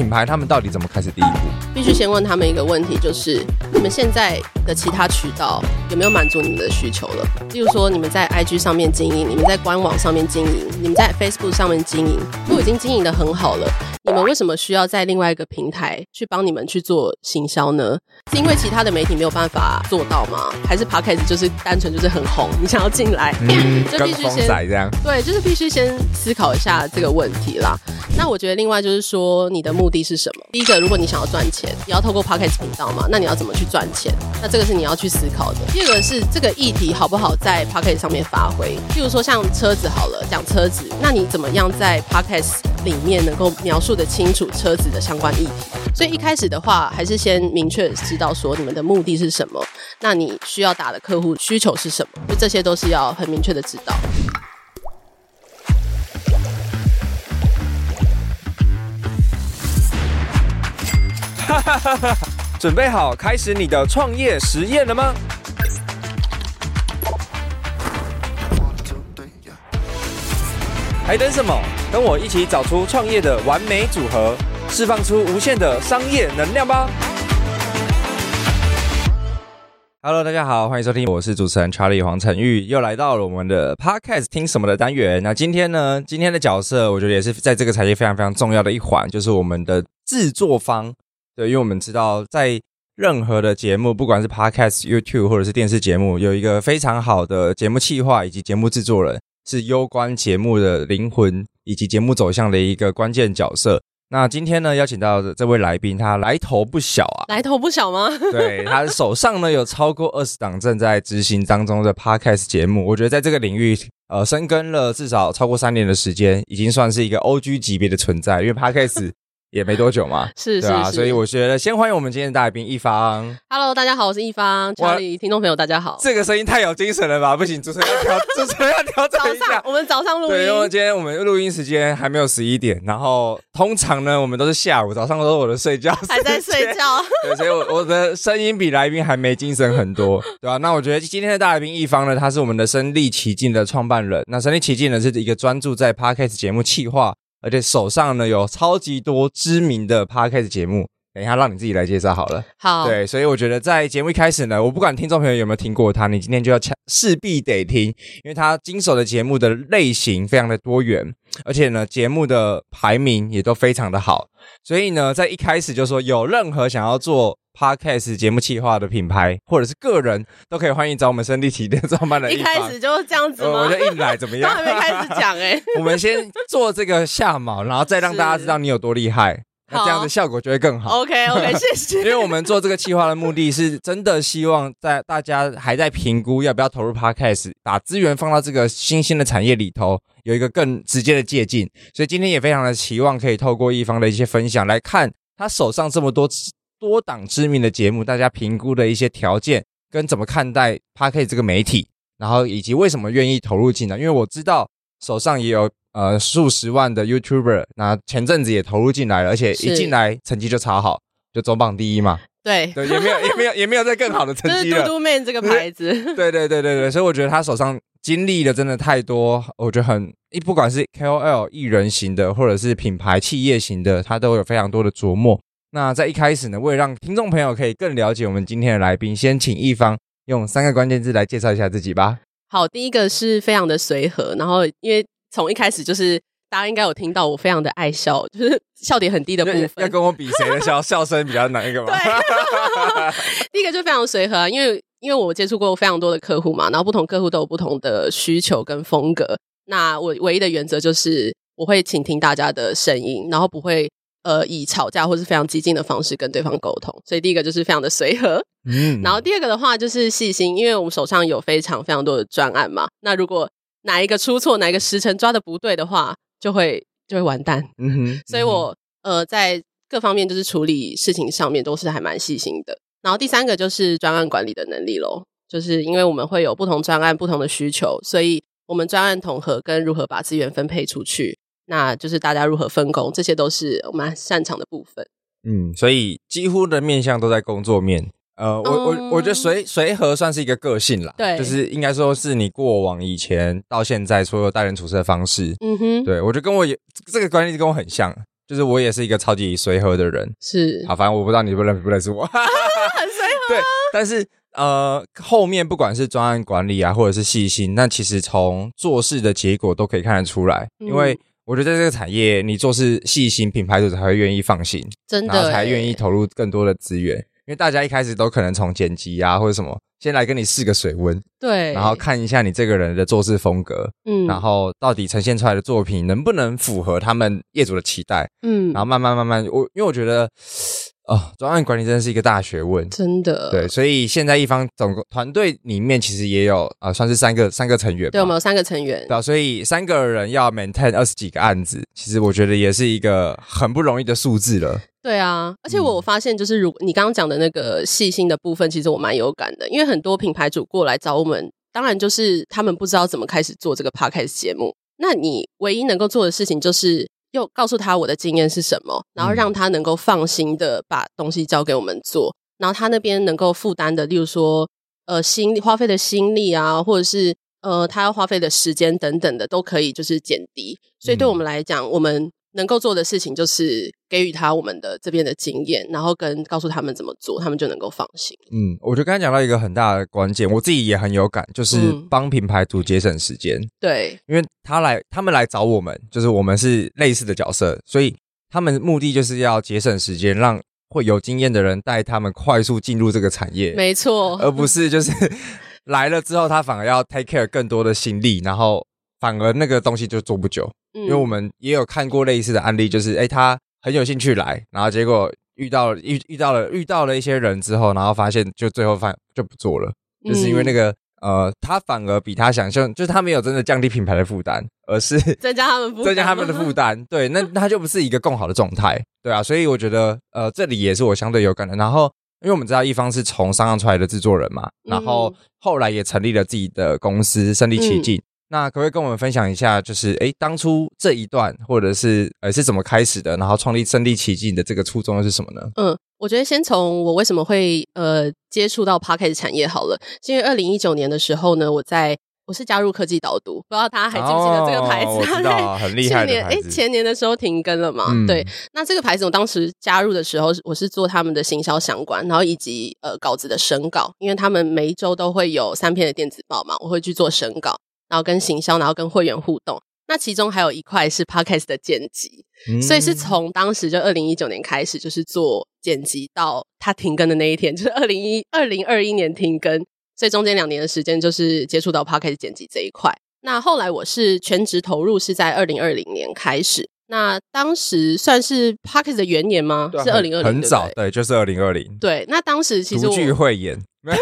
品牌他们到底怎么开始第一步？必须先问他们一个问题，就是你们现在的其他渠道有没有满足你们的需求了？例如说，你们在 IG 上面经营，你们在官网上面经营，你们在 Facebook 上面经营，都已经经营的很好了。你们为什么需要在另外一个平台去帮你们去做行销呢？是因为其他的媒体没有办法做到吗？还是 Podcast 就是单纯就是很红，你想要进来，嗯、就必须先这样对，就是必须先思考一下这个问题啦。那我觉得另外就是说，你的目的是什么？第一个，如果你想要赚钱，你要透过 Podcast 频道嘛，那你要怎么去赚钱？那这个是你要去思考的。第二个是这个议题好不好在 Podcast 上面发挥？譬如说像车子好了，讲车子，那你怎么样在 Podcast 里面能够描述得清楚车子的相关议题？所以一开始的话，还是先明确知道说你们的目的是什么，那你需要打的客户需求是什么？就这些都是要很明确的知道。哈哈哈哈，准备好开始你的创业实验了吗？还等什么？跟我一起找出创业的完美组合，释放出无限的商业能量吧！Hello，大家好，欢迎收听，我是主持人 Charlie 黄晨玉，又来到了我们的 Podcast 听什么的单元。那今天呢，今天的角色，我觉得也是在这个产业非常非常重要的一环，就是我们的制作方。对，因为我们知道，在任何的节目，不管是 Podcast、YouTube 或者是电视节目，有一个非常好的节目企划以及节目制作人，是攸关节目的灵魂以及节目走向的一个关键角色。那今天呢，邀请到的这位来宾，他来头不小啊，来头不小吗？对，他手上呢有超过二十档正在执行当中的 Podcast 节目，我觉得在这个领域，呃，深耕了至少超过三年的时间，已经算是一个 OG 级别的存在，因为 Podcast。也没多久嘛，是，对啊，是是，所以我觉得先欢迎我们今天的大来宾一方。Hello，大家好，我是一方。家里听众朋友大家好。这个声音太有精神了吧？不行，主持人要调，主持人要调整一下。早上，我们早上录音。对，因为今天我们录音时间还没有十一点，然后通常呢，我们都是下午，早上都是我的睡觉，还在睡觉。对，所以我我的声音比来宾还没精神很多，对吧、啊？那我觉得今天的大来宾一方呢，他是我们的身历其境的创办人。那身历其境呢，是一个专注在 Podcast 节目企划。而且手上呢有超级多知名的 Podcast 节目，等一下让你自己来介绍好了。好，对，所以我觉得在节目一开始呢，我不管听众朋友有没有听过他，你今天就要势必得听，因为他经手的节目的类型非常的多元，而且呢节目的排名也都非常的好，所以呢在一开始就说有任何想要做。Podcast 节目企划的品牌或者是个人都可以欢迎找我们身历其境的创办人。一开始就是这样子吗？我就硬来怎么样？都还没开始讲哎、欸。我们先做这个下毛，然后再让大家知道你有多厉害，那这样子效果就会更好。OK OK，谢谢。因为我们做这个企划的目的是真的希望在大家还在评估要不要投入 Podcast，把资源放到这个新兴的产业里头，有一个更直接的借鉴。所以今天也非常的期望可以透过一方的一些分享来看他手上这么多。多档知名的节目，大家评估的一些条件跟怎么看待 Podcast 这个媒体，然后以及为什么愿意投入进来？因为我知道手上也有呃数十万的 YouTuber，那前阵子也投入进来了，而且一进来成绩就超好，就总榜第一嘛。对对，也没有也没有也没有再更好的成绩了。就是嘟嘟 man 这个牌子。对对对对对，所以我觉得他手上经历的真的太多，我觉得很一不管是 KOL 艺人型的，或者是品牌企业型的，他都有非常多的琢磨。那在一开始呢，为了让听众朋友可以更了解我们今天的来宾，先请一方用三个关键字来介绍一下自己吧。好，第一个是非常的随和，然后因为从一开始就是大家应该有听到我非常的爱笑，就是笑点很低的部分。要跟我比谁的笑 笑声比较难一个吗？对，第一个就非常随和，因为因为我接触过非常多的客户嘛，然后不同客户都有不同的需求跟风格。那我唯一的原则就是我会倾听大家的声音，然后不会。呃，以吵架或是非常激进的方式跟对方沟通，所以第一个就是非常的随和，嗯，然后第二个的话就是细心，因为我们手上有非常非常多的专案嘛，那如果哪一个出错，哪一个时辰抓的不对的话，就会就会完蛋，嗯哼，所以我呃在各方面就是处理事情上面都是还蛮细心的。然后第三个就是专案管理的能力咯，就是因为我们会有不同专案不同的需求，所以我们专案统合跟如何把资源分配出去。那就是大家如何分工，这些都是我们擅长的部分。嗯，所以几乎的面向都在工作面。呃，我、嗯、我我觉得随随和算是一个个性啦，对，就是应该说是你过往以前到现在所有待人处事的方式。嗯哼，对我觉得跟我也这个观念跟我很像，就是我也是一个超级随和的人，是。好，反正我不知道你不认不认识我，很随和，对，但是呃，后面不管是专案管理啊，或者是细心，那其实从做事的结果都可以看得出来，嗯、因为我觉得在这个产业，你做事细心，品牌主才会愿意放心，真的，然后才愿意投入更多的资源。因为大家一开始都可能从剪辑啊或者什么，先来跟你试个水温，对，然后看一下你这个人的做事风格，嗯，然后到底呈现出来的作品能不能符合他们业主的期待，嗯，然后慢慢慢慢，我因为我觉得，哦，专案管理真的是一个大学问，真的，对，所以现在一方总团队里面其实也有啊、呃，算是三个三个成员，对，我们有三个成员，对，所以三个人要 maintain 二十几个案子，其实我觉得也是一个很不容易的数字了。对啊，而且我发现，就是如你刚刚讲的那个细心的部分，其实我蛮有感的。因为很多品牌主过来找我们，当然就是他们不知道怎么开始做这个 podcast 节目。那你唯一能够做的事情，就是又告诉他我的经验是什么，然后让他能够放心的把东西交给我们做，然后他那边能够负担的，例如说呃心花费的心力啊，或者是呃他要花费的时间等等的，都可以就是减低。所以对我们来讲，我们。能够做的事情就是给予他我们的这边的经验，然后跟告诉他们怎么做，他们就能够放心。嗯，我觉得刚才讲到一个很大的关键，我自己也很有感，就是帮品牌主节省时间。嗯、对，因为他来，他们来找我们，就是我们是类似的角色，所以他们目的就是要节省时间，让会有经验的人带他们快速进入这个产业。没错，而不是就是 来了之后，他反而要 take care 更多的心力，然后反而那个东西就做不久。因为我们也有看过类似的案例，就是诶他很有兴趣来，然后结果遇到遇遇到了遇到了一些人之后，然后发现就最后发就不做了，就是因为那个呃，他反而比他想象，就是他没有真的降低品牌的负担，而是 增加他们负担，增加他们的负担。对，那他就不是一个更好的状态，对啊，所以我觉得呃，这里也是我相对有感的。然后，因为我们知道一方是从商出来的制作人嘛，然后后来也成立了自己的公司，身临其境。那可不可以跟我们分享一下，就是诶，当初这一段或者是呃是怎么开始的？然后创立身临奇境的这个初衷又是什么呢？嗯，我觉得先从我为什么会呃接触到 Podcast 产业好了。是因为二零一九年的时候呢，我在我是加入科技导读，不知道大家还记不记得这个牌子？哦、我知道、啊，很厉害。去年诶，前年的时候停更了嘛？嗯、对。那这个牌子我当时加入的时候，我是做他们的行销相关，然后以及呃稿子的审稿，因为他们每一周都会有三篇的电子报嘛，我会去做审稿。然后跟行销，然后跟会员互动。那其中还有一块是 Podcast 的剪辑，嗯、所以是从当时就二零一九年开始，就是做剪辑到它停更的那一天，就是二零一二零二一年停更，所以中间两年的时间就是接触到 Podcast 剪辑这一块。那后来我是全职投入，是在二零二零年开始。那当时算是 Podcast 的元年吗？对是二零二零，很早，对，就是二零二零。对，那当时其实我独具慧眼，对，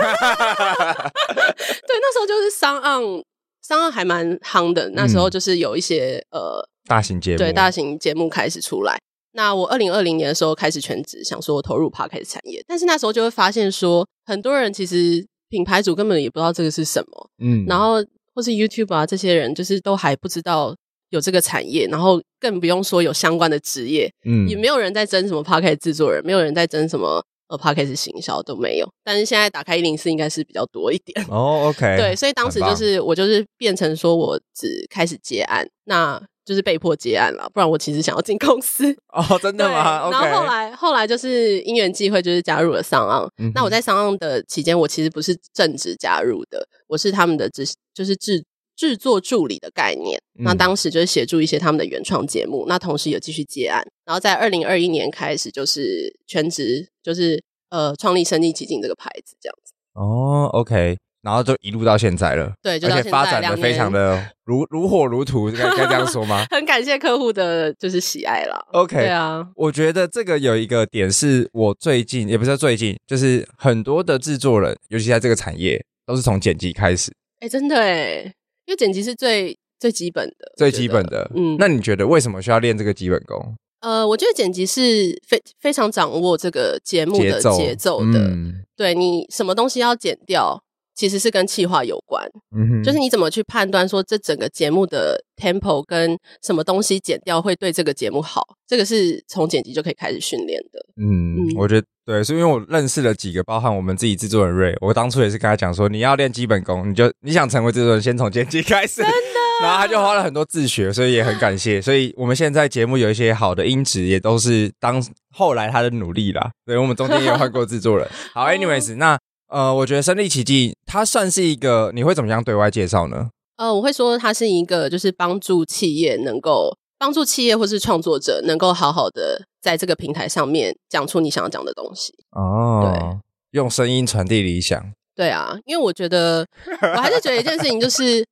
那时候就是 SoundOn。商案还蛮夯的，那时候就是有一些、嗯、呃大型节目，对大型节目开始出来。那我二零二零年的时候开始全职，想说投入 Podcast 产业，但是那时候就会发现说，很多人其实品牌主根本也不知道这个是什么，嗯，然后或是 YouTube 啊这些人，就是都还不知道有这个产业，然后更不用说有相关的职业，嗯，也没有人在争什么 Podcast 制作人，没有人在争什么。呃，Podcast 行销都没有，但是现在打开一零四应该是比较多一点哦。Oh, OK，对，所以当时就是我就是变成说我只开始接案，那就是被迫接案了，不然我其实想要进公司哦，oh, 真的吗？然后后来后来就是因缘际会，就是加入了 SoundOn。嗯、那我在 SoundOn 的期间，我其实不是正职加入的，我是他们的制就是制制作助理的概念。嗯、那当时就是协助一些他们的原创节目，那同时有继续接案。然后在二零二一年开始，就是全职，就是呃创立身临其境这个牌子这样子。哦，OK，然后就一路到现在了。对，就而且发展的非常的如如火如荼，该该这样说吗？很感谢客户的就是喜爱啦。OK，对啊，我觉得这个有一个点是我最近也不是最近，就是很多的制作人，尤其在这个产业，都是从剪辑开始。哎，真的哎，因为剪辑是最最基本的，最基本的。嗯，那你觉得为什么需要练这个基本功？呃，我觉得剪辑是非非常掌握这个节目的节奏的。嗯、对，你什么东西要剪掉，其实是跟企划有关。嗯哼，就是你怎么去判断说这整个节目的 tempo 跟什么东西剪掉会对这个节目好，这个是从剪辑就可以开始训练的。嗯，嗯我觉得对，是因为我认识了几个，包含我们自己制作人 Ray，我当初也是跟他讲说，你要练基本功，你就你想成为制作人，先从剪辑开始。真的。然后他就花了很多自学，所以也很感谢。所以我们现在节目有一些好的音质，也都是当后来他的努力啦。对，我们中间也有换过制作人。好，anyways，那呃，我觉得身临其境，它算是一个，你会怎么样对外介绍呢？呃，我会说它是一个，就是帮助企业能够帮助企业或是创作者能够好好的在这个平台上面讲出你想要讲的东西。哦，对，用声音传递理想。对啊，因为我觉得，我还是觉得一件事情就是，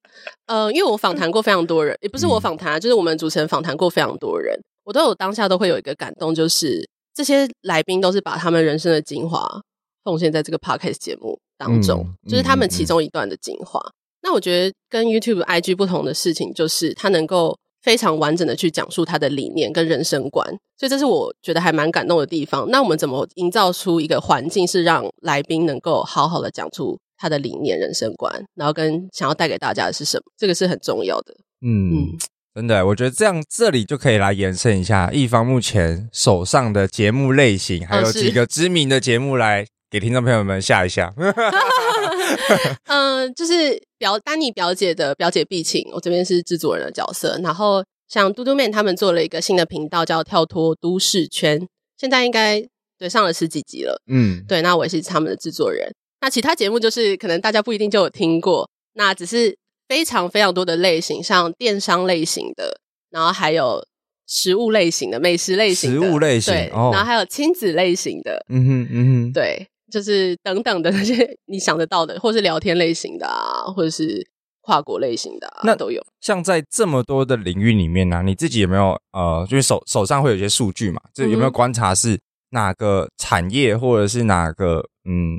呃，因为我访谈过非常多人，也不是我访谈就是我们主持人访谈过非常多人，我都有当下都会有一个感动，就是这些来宾都是把他们人生的精华奉献在这个 podcast 节目当中，嗯、就是他们其中一段的精华。嗯嗯、那我觉得跟 YouTube、IG 不同的事情，就是他能够。非常完整的去讲述他的理念跟人生观，所以这是我觉得还蛮感动的地方。那我们怎么营造出一个环境，是让来宾能够好好的讲出他的理念、人生观，然后跟想要带给大家的是什么？这个是很重要的。嗯，嗯真的，我觉得这样这里就可以来延伸一下，一方目前手上的节目类型，还有几个知名的节目来给听众朋友们吓一吓。嗯，就是表丹尼表姐的表姐必请，我这边是制作人的角色。然后像嘟嘟妹他们做了一个新的频道，叫跳脱都市圈，现在应该对上了十几集了。嗯，对，那我也是他们的制作人。那其他节目就是可能大家不一定就有听过，那只是非常非常多的类型，像电商类型的，然后还有食物类型的、美食类型的、食物类型，对，哦、然后还有亲子类型的。嗯哼，嗯哼，对。就是等等的那些 你想得到的，或是聊天类型的啊，或者是跨国类型的啊，那都有。像在这么多的领域里面呢，啊，你自己有没有呃，就是手手上会有一些数据嘛？就有没有观察是哪个产业或者是哪个嗯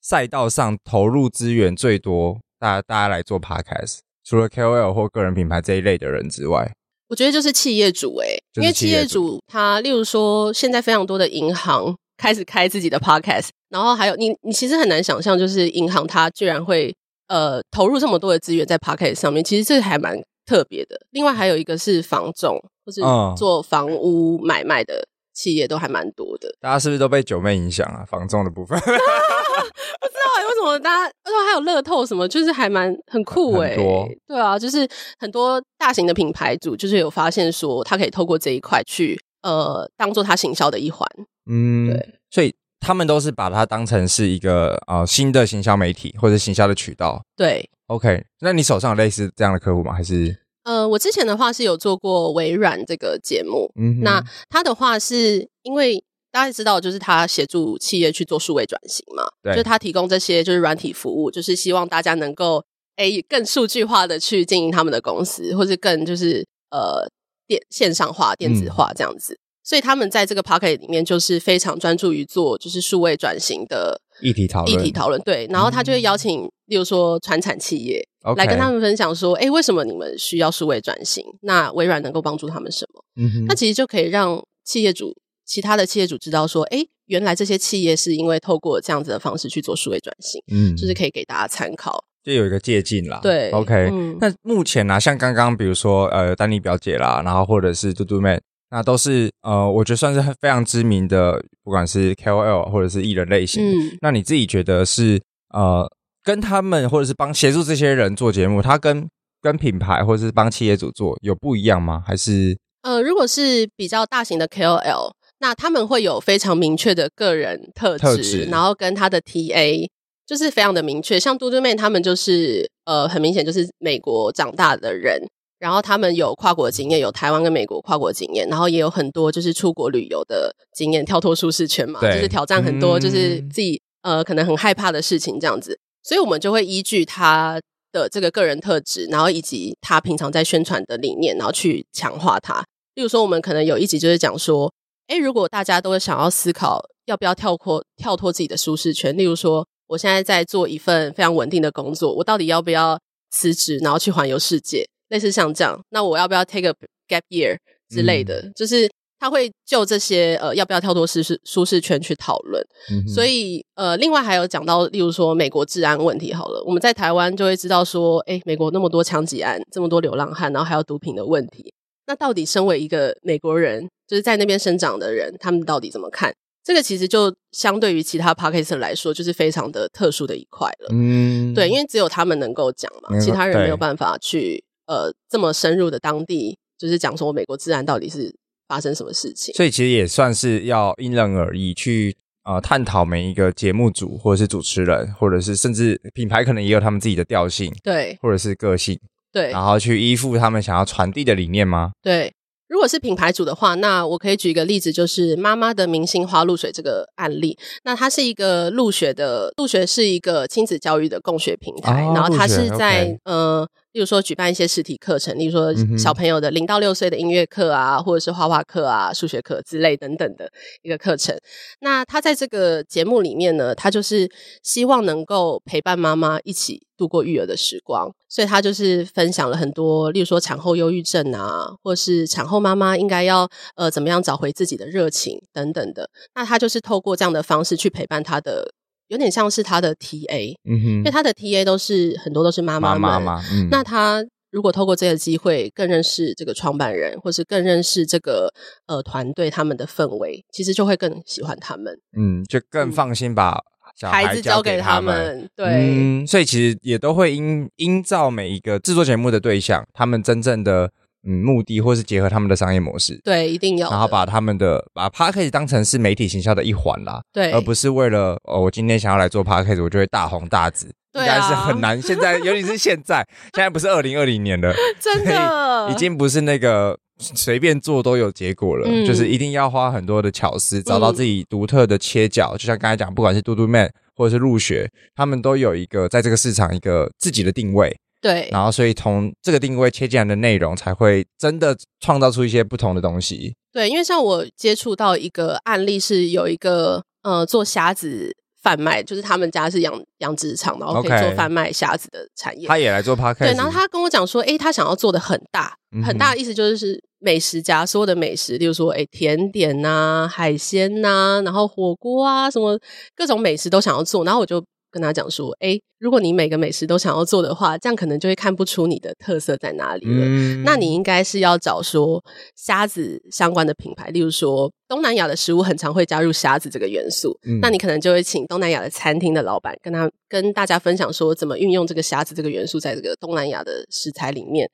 赛道上投入资源最多？大家大家来做 podcast，除了 KOL 或个人品牌这一类的人之外，我觉得就是企业主诶、欸，因为企业主他，例如说现在非常多的银行。开始开自己的 podcast，然后还有你，你其实很难想象，就是银行它居然会呃投入这么多的资源在 podcast 上面，其实这个还蛮特别的。另外还有一个是房仲，或是做房屋买卖的企业都还蛮多的。大家是不是都被九妹影响啊？房仲的部分，不知道为什么大家，而且还有乐透什么，就是还蛮很酷哎、欸。多对啊，就是很多大型的品牌主，就是有发现说，他可以透过这一块去呃当做他行销的一环。嗯，对，所以他们都是把它当成是一个呃新的行销媒体或者行销的渠道。对，OK，那你手上有类似这样的客户吗？还是？呃，我之前的话是有做过微软这个节目，嗯，那他的话是因为大家也知道，就是他协助企业去做数位转型嘛，对，就是他提供这些就是软体服务，就是希望大家能够诶更数据化的去经营他们的公司，或是更就是呃电线上化、电子化这样子。嗯所以他们在这个 Podcast 里面就是非常专注于做就是数位转型的议题讨论，议题讨论对。然后他就会邀请，例如说传产企业 Okay 来跟他们分享说，哎，为什么你们需要数位转型？那微软能够帮助他们什么？嗯哼，那其实就可以让企业主、其他的企业主知道说，哎，原来这些企业是因为透过这样子的方式去做数位转型，嗯，就是可以给大家参考，就有一个借鉴啦。对，OK、嗯。那目前呢、啊，像刚刚比如说呃，丹尼表姐啦，然后或者是嘟嘟妹。那都是呃，我觉得算是非常知名的，不管是 KOL 或者是艺人类型。嗯，那你自己觉得是呃，跟他们或者是帮协助这些人做节目，他跟跟品牌或者是帮企业主做有不一样吗？还是呃，如果是比较大型的 KOL，那他们会有非常明确的个人特质，特质然后跟他的 TA 就是非常的明确。像嘟嘟妹他们就是呃，很明显就是美国长大的人。然后他们有跨国经验，有台湾跟美国跨国经验，然后也有很多就是出国旅游的经验，跳脱舒适圈嘛，就是挑战很多，就是自己、嗯、呃可能很害怕的事情这样子。所以我们就会依据他的这个个人特质，然后以及他平常在宣传的理念，然后去强化他。例如说，我们可能有一集就是讲说，哎，如果大家都想要思考要不要跳脱跳脱自己的舒适圈，例如说，我现在在做一份非常稳定的工作，我到底要不要辞职，然后去环游世界？类似像这样，那我要不要 take a gap year 之类的？嗯、就是他会就这些呃，要不要跳脱舒适舒适圈去讨论。嗯、所以呃，另外还有讲到，例如说美国治安问题好了，我们在台湾就会知道说，诶，美国那么多枪击案，这么多流浪汉，然后还有毒品的问题，那到底身为一个美国人，就是在那边生长的人，他们到底怎么看？这个其实就相对于其他 Podcaster 来说，就是非常的特殊的一块了。嗯，对，因为只有他们能够讲嘛，其他人没有办法去。呃这么深入的当地，就是讲说美国治安到底是发生什么事情。所以其实也算是要因人而异去呃探讨每一个节目组或者是主持人，或者是甚至品牌可能也有他们自己的调性，对，或者是个性，对，然后去依附他们想要传递的理念吗？对。如果是品牌主的话，那我可以举一个例子，就是妈妈的明星花露水这个案例。那它是一个入学的，入学是一个亲子教育的共学平台，哦、然后它是在、okay、呃。例如说，举办一些实体课程，例如说小朋友的零到六岁的音乐课啊，或者是画画课啊、数学课之类等等的一个课程。那他在这个节目里面呢，他就是希望能够陪伴妈妈一起度过育儿的时光，所以他就是分享了很多，例如说产后忧郁症啊，或是产后妈妈应该要呃怎么样找回自己的热情等等的。那他就是透过这样的方式去陪伴他的。有点像是他的 TA，嗯哼，因为他的 TA 都是很多都是妈妈们，妈妈，嗯，那他如果透过这个机会更认识这个创办人，或是更认识这个呃团队他们的氛围，其实就会更喜欢他们，嗯，就更放心把小孩孩子交给他们，对，嗯，所以其实也都会因因照每一个制作节目的对象，他们真正的。嗯，目的或是结合他们的商业模式，对，一定要，然后把他们的把 Podcast 当成是媒体行销的一环啦，对，而不是为了哦，我今天想要来做 Podcast，我就会大红大紫，对啊，应该是很难。现在，尤其是现在，现在不是二零二零年了，真的，已经不是那个随便做都有结果了，嗯，就是一定要花很多的巧思，找到自己独特的切角。嗯，就像刚才讲，不管是嘟嘟 man 或者是入学，他们都有一个在这个市场一个自己的定位。对，然后所以从这个定位切进来的内容，才会真的创造出一些不同的东西。对，因为像我接触到一个案例，是有一个呃做虾子贩卖，就是他们家是养养殖场，然后可以做贩卖虾子的产业。他也来做 Podcast。对，然后他跟我讲说，哎，他想要做的很大，很大的意思就是美食家所有的美食，例如说，哎，甜点呐、啊、海鲜呐、啊，然后火锅啊，什么各种美食都想要做，然后我就。跟他讲说，诶，如果你每个美食都想要做的话，这样可能就会看不出你的特色在哪里了。嗯、那你应该是要找说虾子相关的品牌，例如说东南亚的食物很常会加入虾子这个元素，嗯、那你可能就会请东南亚的餐厅的老板跟他跟大家分享说，怎么运用这个虾子这个元素在这个东南亚的食材里面，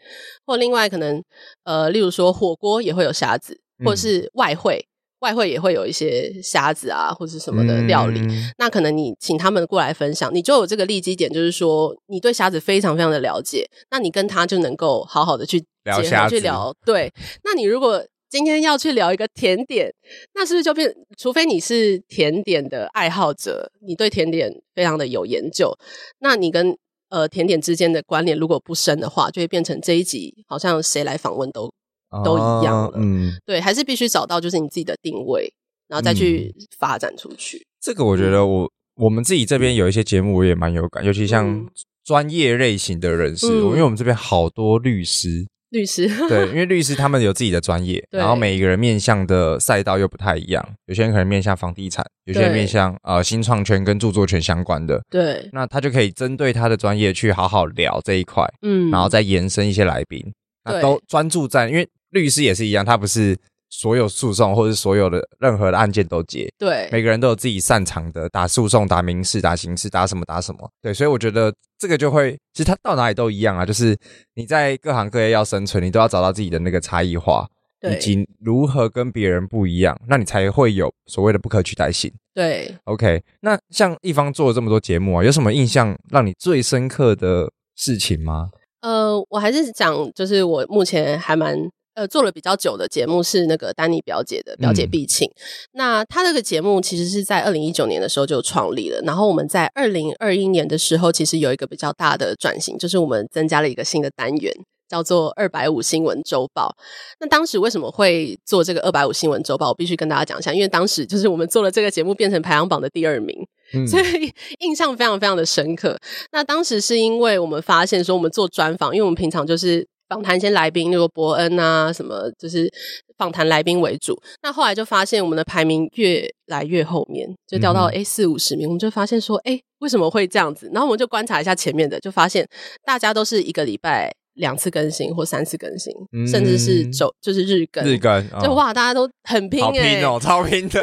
或另外可能呃，例如说火锅也会有虾子，或是外汇。嗯外汇也会有一些虾子啊，或者什么的料理。嗯、那可能你请他们过来分享，你就有这个利基点，就是说你对虾子非常非常的了解，那你跟他就能够好好的去聊去聊。对，那你如果今天要去聊一个甜点，那是不是就变？除非你是甜点的爱好者，你对甜点非常的有研究，那你跟呃甜点之间的关联如果不深的话，就会变成这一集好像谁来访问都。都一样了，嗯，对，还是必须找到就是你自己的定位，然后再去发展出去。嗯、这个我觉得我我们自己这边有一些节目我也蛮有感，尤其像专业类型的人士，嗯、因为我们这边好多律师，律师。对，因为律师他们有自己的专业，然后每一个人面向的赛道又不太一样，有些人可能面向房地产，有些人面向呃新创圈跟著作权相关的，对，那他就可以针对他的专业去好好聊这一块，嗯，然后再延伸一些来宾，那都专注在因为。律师也是一样，他不是所有诉讼或者所有的任何的案件都接。对，每个人都有自己擅长的，打诉讼、打民事、打刑事、打什么打什么。对，所以我觉得这个就会，其实他到哪里都一样啊，就是你在各行各业要生存，你都要找到自己的那个差异化，以及如何跟别人不一样，那你才会有所谓的不可取代性。对，OK，那像一方做了这么多节目啊，有什么印象让你最深刻的事情吗？呃，我还是讲，就是我目前还蛮。呃，做了比较久的节目是那个丹尼表姐的表姐必庆。嗯、那她这个节目其实是在二零一九年的时候就创立了，然后我们在二零二一年的时候，其实有一个比较大的转型，就是我们增加了一个新的单元，叫做二百五新闻周报。那当时为什么会做这个二百五新闻周报？我必须跟大家讲一下，因为当时就是我们做了这个节目，变成排行榜的第二名，嗯、所以印象非常非常的深刻。那当时是因为我们发现说，我们做专访，因为我们平常就是。访谈一些来宾，例如伯恩啊，什么就是访谈来宾为主。那后来就发现我们的排名越来越后面，就掉到诶四五十名。我们就发现说，诶为什么会这样子？然后我们就观察一下前面的，就发现大家都是一个礼拜两次更新或三次更新，嗯、甚至是周就是日更。日更就哇，大家都很拼诶、欸、拼哦，超拼的。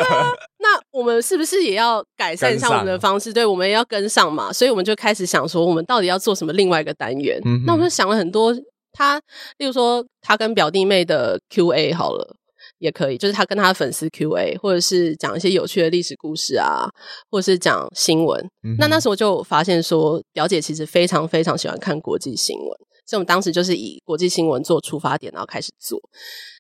那我们是不是也要改善一下我们的方式？对，我们也要跟上嘛。所以我们就开始想说，我们到底要做什么另外一个单元？嗯、那我们就想了很多。他，例如说他跟表弟妹的 Q&A 好了，也可以，就是他跟他的粉丝 Q&A，或者是讲一些有趣的历史故事啊，或者是讲新闻。嗯、那那时候就发现说，表姐其实非常非常喜欢看国际新闻，所以我们当时就是以国际新闻做出发点，然后开始做。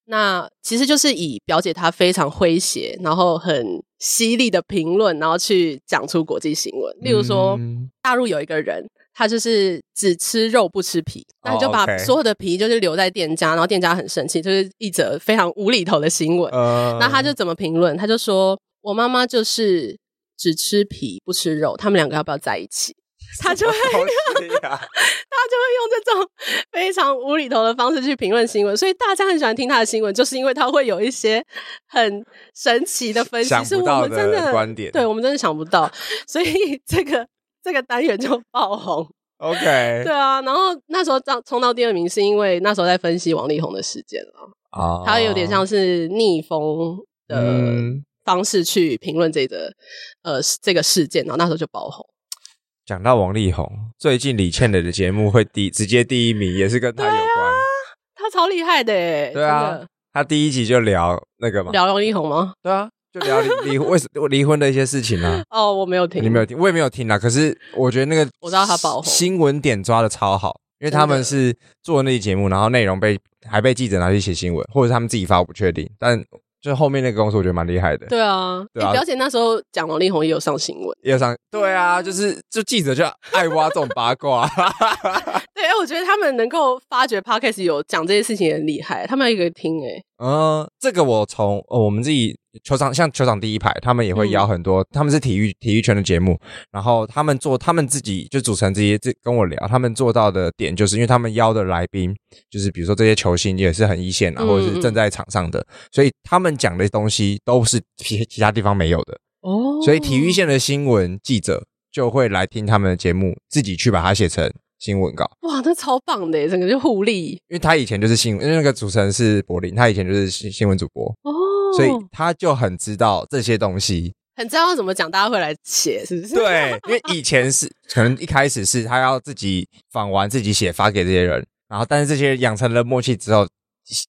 那其实就是以表姐她非常诙谐，然后很犀利的评论，然后去讲出国际新闻。例如说，嗯、大陆有一个人，他就是只吃肉不吃皮，那就把所有的皮就是留在店家，然后店家很生气，就是一则非常无厘头的新闻。呃、那他就怎么评论？他就说：“我妈妈就是只吃皮不吃肉，他们两个要不要在一起？”他就会，他就会用这种非常无厘头的方式去评论新闻，所以大家很喜欢听他的新闻，就是因为他会有一些很神奇的分析，是我们真的观点，对我们真的想不到，所以这个这个单元就爆红。OK，对啊，然后那时候冲冲到第二名，是因为那时候在分析王力宏的事件了啊，他有点像是逆风的方式去评论这个呃这个事件，然后那时候就爆红。讲到王力宏，最近李倩蕾的节目会第直接第一名，也是跟他有关。啊、他超厉害的，对啊，他第一集就聊那个嘛，聊王力宏吗？对啊，就聊离离为什么离婚的一些事情啊。哦，我没有听，你没有听，我也没有听啊。可是我觉得那个我知道他爆红，新闻点抓的超好，因为他们是做那期节目，然后内容被还被记者拿去写新闻，或者是他们自己发，我不确定，但。就后面那个公司，我觉得蛮厉害的。对啊，对啊。表姐那时候讲王力宏也有上新闻，也有上。对啊，就是就记者就爱挖这种八卦。对，我觉得他们能够发掘 Podcast 有讲这些事情也很厉害，他们有一个听诶、欸。嗯，这个我从哦，我们自己球场像球场第一排，他们也会邀很多，嗯、他们是体育体育圈的节目，然后他们做他们自己就组成这些，这跟我聊，他们做到的点就是因为他们邀的来宾就是比如说这些球星也是很一线啊，或者是正在场上的，嗯、所以他们讲的东西都是其其他地方没有的。哦，所以体育线的新闻记者就会来听他们的节目，自己去把它写成。新闻稿。哇，那超棒的，整个就互利。因为他以前就是新闻，因为那个主持人是柏林，他以前就是新新闻主播。哦，所以他就很知道这些东西，很知道怎么讲，大家会来写，是不是？对，因为以前是可能一开始是他要自己访完自己写发给这些人，然后但是这些人养成了默契之后，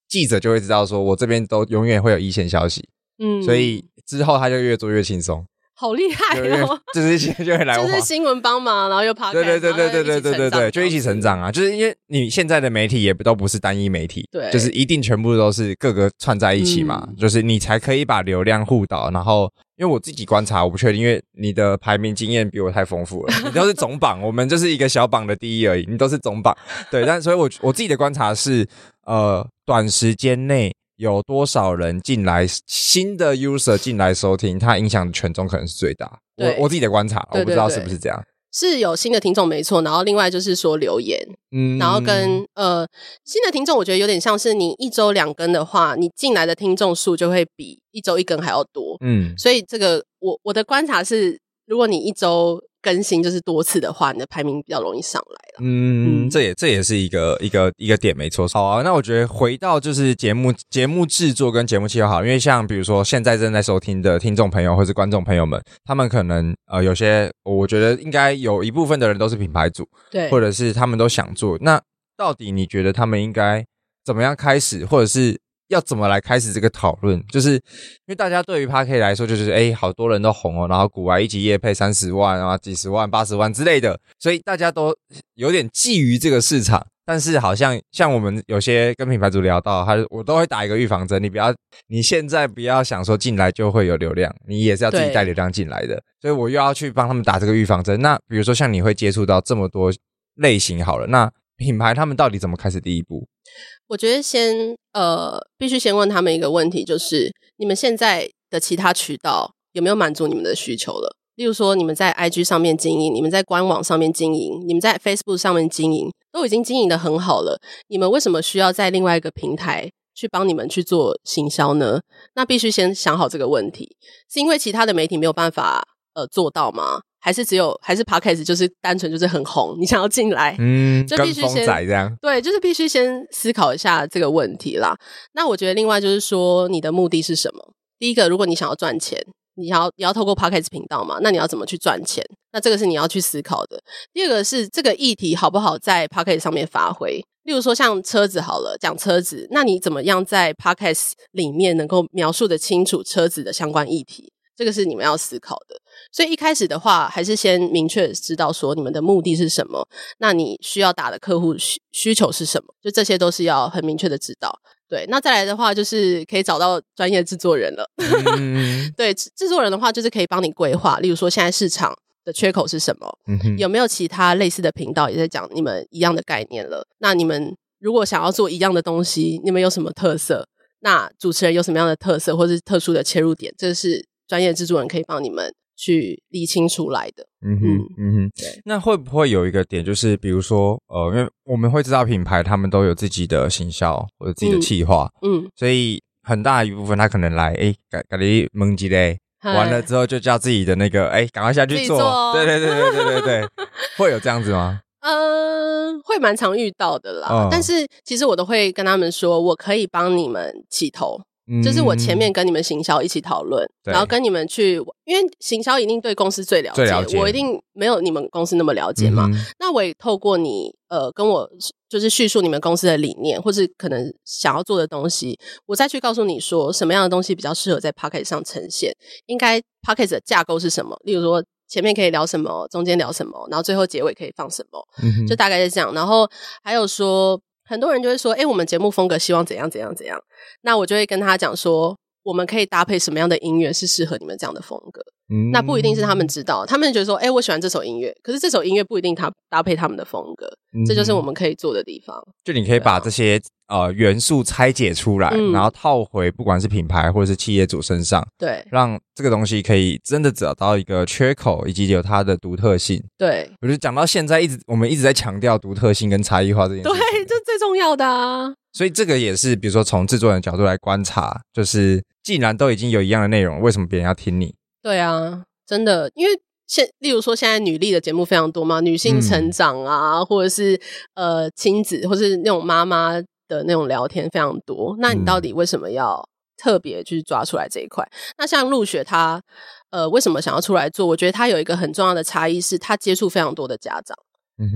记者就会知道说我这边都永远会有一线消息，嗯，所以之后他就越做越轻松。好厉害哦！就是就会来，就是新闻帮忙，然后又爬。对对对对对对对对对，就一起成长啊！就是因为你现在的媒体也都不是单一媒体，对，就是一定全部都是各个串在一起嘛，就是你才可以把流量互导。然后，因为我自己观察，我不确定，因为你的排名经验比我太丰富了，你都是总榜，我们就是一个小榜的第一而已，你都是总榜。对，但所以我我自己的观察是，呃，短时间内。有多少人进来，新的 user 进来收听，它影响的权重可能是最大。我我自己的观察，我不知道是不是这样。是有新的听众没错，然后另外就是说留言，嗯，然后跟呃新的听众，我觉得有点像是你一周两更的话，你进来的听众数就会比一周一更还要多。嗯，所以这个我我的观察是，如果你一周。更新就是多次的话，你的排名比较容易上来了。嗯，这也这也是一个一个一个点，没错。好啊，那我觉得回到就是节目节目制作跟节目计划好，因为像比如说现在正在收听的听众朋友或是观众朋友们，他们可能呃有些，我觉得应该有一部分的人都是品牌主，对，或者是他们都想做。那到底你觉得他们应该怎么样开始，或者是？要怎么来开始这个讨论？就是因为大家对于 Podcast 来说，就是哎，好多人都红哦，然后古玩一集业配三十万啊、几十万、八十万之类的，所以大家都有点觊觎这个市场。但是好像像我们有些跟品牌主聊到，他我都会打一个预防针，你不要你现在不要想说进来就会有流量，你也是要自己带流量进来的。所以我又要去帮他们打这个预防针。那比如说像你会接触到这么多类型好了，那品牌他们到底怎么开始第一步？我觉得先呃，必须先问他们一个问题，就是你们现在的其他渠道有没有满足你们的需求了？例如说，你们在 IG 上面经营，你们在官网上面经营，你们在 Facebook 上面经营，都已经经营的很好了。你们为什么需要在另外一个平台去帮你们去做行销呢？那必须先想好这个问题，是因为其他的媒体没有办法呃做到吗？还是只有还是 Podcast 就是单纯就是很红，你想要进来，嗯，就必须先这样，对，就是必须先思考一下这个问题啦。那我觉得另外就是说，你的目的是什么？第一个，如果你想要赚钱，你要你要透过 Podcast 频道嘛，那你要怎么去赚钱？那这个是你要去思考的。第二个是这个议题好不好在 Podcast 上面发挥。例如说像车子好了，讲车子，那你怎么样在 Podcast 里面能够描述得清楚车子的相关议题？这个是你们要思考的。所以一开始的话，还是先明确知道说你们的目的是什么，那你需要打的客户需需求是什么，就这些都是要很明确的知道。对，那再来的话就是可以找到专业制作人了。嗯、对，制作人的话就是可以帮你规划，例如说现在市场的缺口是什么？有没有其他类似的频道也在讲你们一样的概念了？那你们如果想要做一样的东西，你们有什么特色？那主持人有什么样的特色，或是特殊的切入点？这是专业制作人可以帮你们去理清出来的。嗯哼，嗯哼，对。那会不会有一个点，就是比如说，呃，因为我们会知道品牌他们都有自己的行销或者自己的企划，嗯，嗯，所以很大一部分他可能来，哎，给给你蒙几嘞。完了之后就叫自己的那个，哎，赶快下去做。做对对对对对对对，会有这样子吗？嗯、呃，会蛮常遇到的啦。嗯、但是其实我都会跟他们说，我可以帮你们起头。就是我前面跟你们行销一起讨论，嗯、然后跟你们去，因为行销一定对公司最了解，了解我一定没有你们公司那么了解嘛。嗯、那我也透过你，呃，跟我就是叙述你们公司的理念，或是可能想要做的东西，我再去告诉你说什么样的东西比较适合在 Podcast 上呈现，应该 Podcast 的架构是什么？例如说前面可以聊什么，中间聊什么，然后最后结尾可以放什么，嗯、就大概是这样。然后还有说。很多人就会说：“哎，我们节目风格希望怎样怎样怎样。”那我就会跟他讲说：“我们可以搭配什么样的音乐是适合你们这样的风格。”嗯，那不一定是他们知道，他们觉得说：“哎，我喜欢这首音乐。”可是这首音乐不一定他搭配他们的风格，嗯、这就是我们可以做的地方。就你可以把这些。呃，元素拆解出来，嗯、然后套回不管是品牌或者是企业主身上，对，让这个东西可以真的找到一个缺口，以及有它的独特性。对，我觉得讲到现在，一直我们一直在强调独特性跟差异化这件事。最重要的啊。所以这个也是，比如说从制作人的角度来观察，就是既然都已经有一样的内容，为什么别人要听你？对啊，真的，因为现例如说现在女力的节目非常多嘛，女性成长啊，嗯、或者是呃亲子，或是那种妈妈。的那种聊天非常多，那你到底为什么要特别去抓出来这一块？嗯、那像陆雪她，呃，为什么想要出来做？我觉得她有一个很重要的差异是，她接触非常多的家长。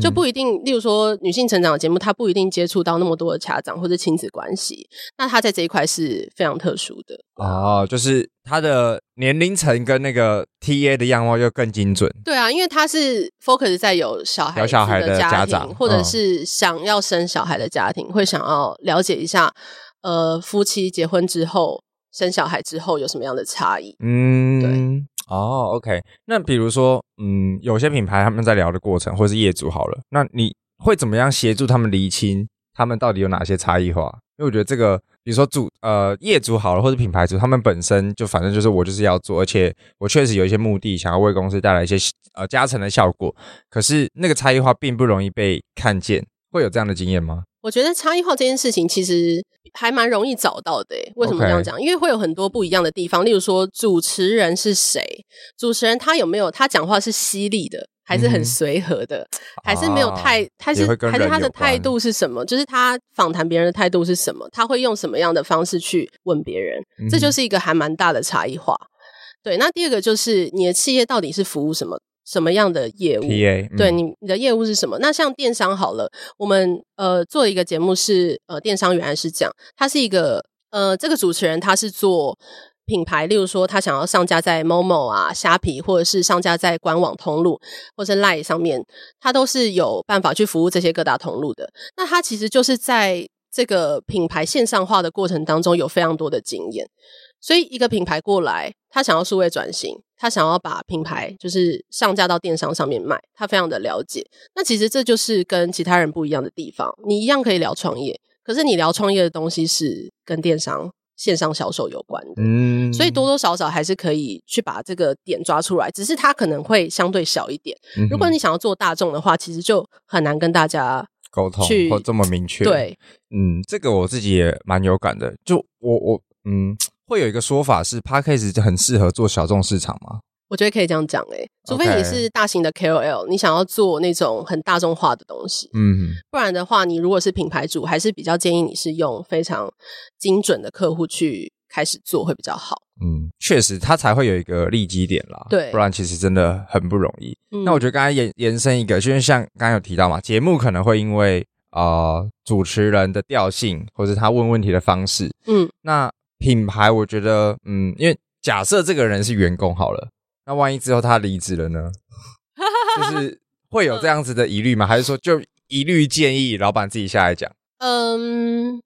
就不一定，例如说女性成长的节目，她不一定接触到那么多的家长或者亲子关系。那她在这一块是非常特殊的哦，就是她的年龄层跟那个 TA 的样貌又更精准。对啊，因为她是 focus 在有小孩、有小孩的家庭，或者是想要生小孩的家庭，会想要了解一下，呃，夫妻结婚之后生小孩之后有什么样的差异？嗯，对。哦，OK，那比如说，嗯，有些品牌他们在聊的过程，或是业主好了，那你会怎么样协助他们厘清他们到底有哪些差异化？因为我觉得这个，比如说主呃业主好了，或者品牌主，他们本身就反正就是我就是要做，而且我确实有一些目的，想要为公司带来一些呃加成的效果，可是那个差异化并不容易被看见，会有这样的经验吗？我觉得差异化这件事情其实还蛮容易找到的。为什么这样讲.因为会有很多不一样的地方。例如说，主持人是谁？主持人他有没有他讲话是犀利的，还是很随和的，嗯、还是没有太？啊、他是还是他的态度是什么？就是他访谈别人的态度是什么？他会用什么样的方式去问别人？嗯、这就是一个还蛮大的差异化。对，那第二个就是你的企业到底是服务什么？什么样的业务对你，你的业务是什么？那像电商好了，我们呃做一个节目是呃电商原来是这样，他是一个呃这个主持人他是做品牌，例如说他想要上架在 Momo 啊、虾皮，或者是上架在官网通路或是 Line 上面，他都是有办法去服务这些各大通路的。那他其实就是在这个品牌线上化的过程当中有非常多的经验。所以，一个品牌过来，他想要数位转型，他想要把品牌就是上架到电商上面卖，他非常的了解。那其实这就是跟其他人不一样的地方。你一样可以聊创业，可是你聊创业的东西是跟电商线上销售有关的。嗯，所以多多少少还是可以去把这个点抓出来，只是它可能会相对小一点。嗯。如果你想要做大众的话，其实就很难跟大家沟通或这么明确。对，嗯，这个我自己也蛮有感的。就我我嗯。会有一个说法是就很适合做小众市场吗？我觉得可以这样讲诶、欸，除非你是大型的 KOL，你想要做那种很大众化的东西，嗯，不然的话，你如果是品牌主，还是比较建议你是用非常精准的客户去开始做会比较好。嗯，确实，它才会有一个利基点啦。对，不然其实真的很不容易。嗯、那我觉得刚才延延伸一个，就是像刚刚有提到嘛，节目可能会因为呃主持人的调性，或者他问问题的方式，嗯，那品牌我觉得，嗯，因为假设这个人是员工好了，那万一之后他离职了呢？就是 会有这样子的疑虑吗？还是说就一律建议老板自己下来讲？嗯，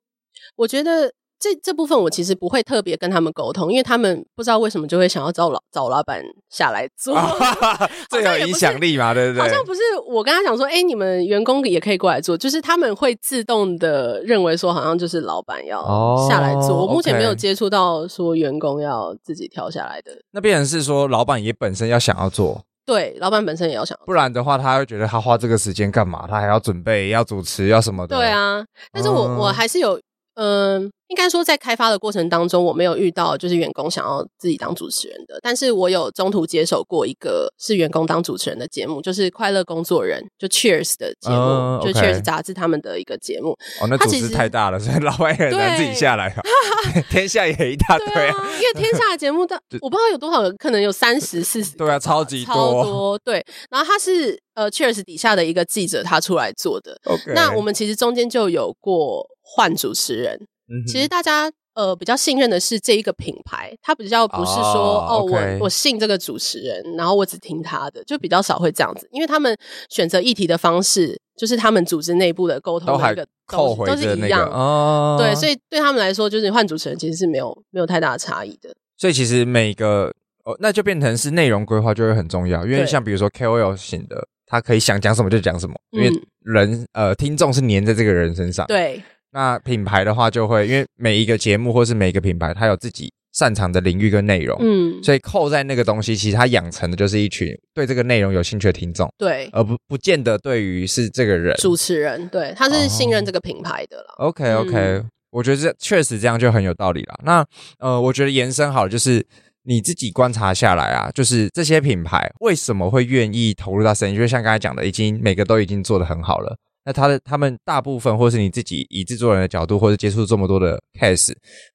我觉得。这这部分我其实不会特别跟他们沟通，因为他们不知道为什么就会想要找老找老板下来做，最有影响力嘛，对不对？好像不是我跟他讲说，哎，你们员工也可以过来做，就是他们会自动的认为说，好像就是老板要下来做。哦、我目前没有接触到说员工要自己跳下来的。那变成是说，老板也本身要想要做，对，老板本身也要想做，不然的话，他会觉得他花这个时间干嘛？他还要准备，要主持，要什么的？对啊，但是我、嗯、我还是有。嗯，应该说在开发的过程当中，我没有遇到就是员工想要自己当主持人的，但是我有中途接手过一个是员工当主持人的节目，就是快乐工作人，就 Cheers 的节目，嗯、就 Cheers 杂志他们的一个节目。哦，那组织太大了，所以老外很难自己下来啊。天下也一大堆啊，啊，因为天下的节目的我不知道有多少，可能有三十四十。对啊，超级多，超多。对，然后他是呃 Cheers 底下的一个记者，他出来做的。Okay. 那我们其实中间就有过换主持人。其实大家呃比较信任的是这一个品牌，他比较不是说哦，我我信这个主持人，然后我只听他的，就比较少会这样子，因为他们选择议题的方式，就是他们组织内部的沟通的一个都，是一样哦。对，所以对他们来说，就是换主持人其实是没有没有太大的差异的。所以其实每个哦，那就变成是内容规划就会很重要，因为像比如说 KOL 型的，他可以想讲什么就讲什么，因为人、嗯、呃听众是黏在这个人身上，对。那品牌的话，就会因为每一个节目或是每一个品牌，它有自己擅长的领域跟内容，嗯，所以扣在那个东西，其实它养成的就是一群对这个内容有兴趣的听众，对，而不不见得对于是这个人主持人，对，他是信任这个品牌的了。Oh, OK OK，嗯，我觉得这确实这样就很有道理了。那呃，我觉得延伸好了，就是你自己观察下来啊，就是这些品牌为什么会愿意投入到生意，就像刚才讲的，已经每个都已经做得很好了。那他的他们大部分，或是你自己以制作人的角度，或是接触这么多的 case，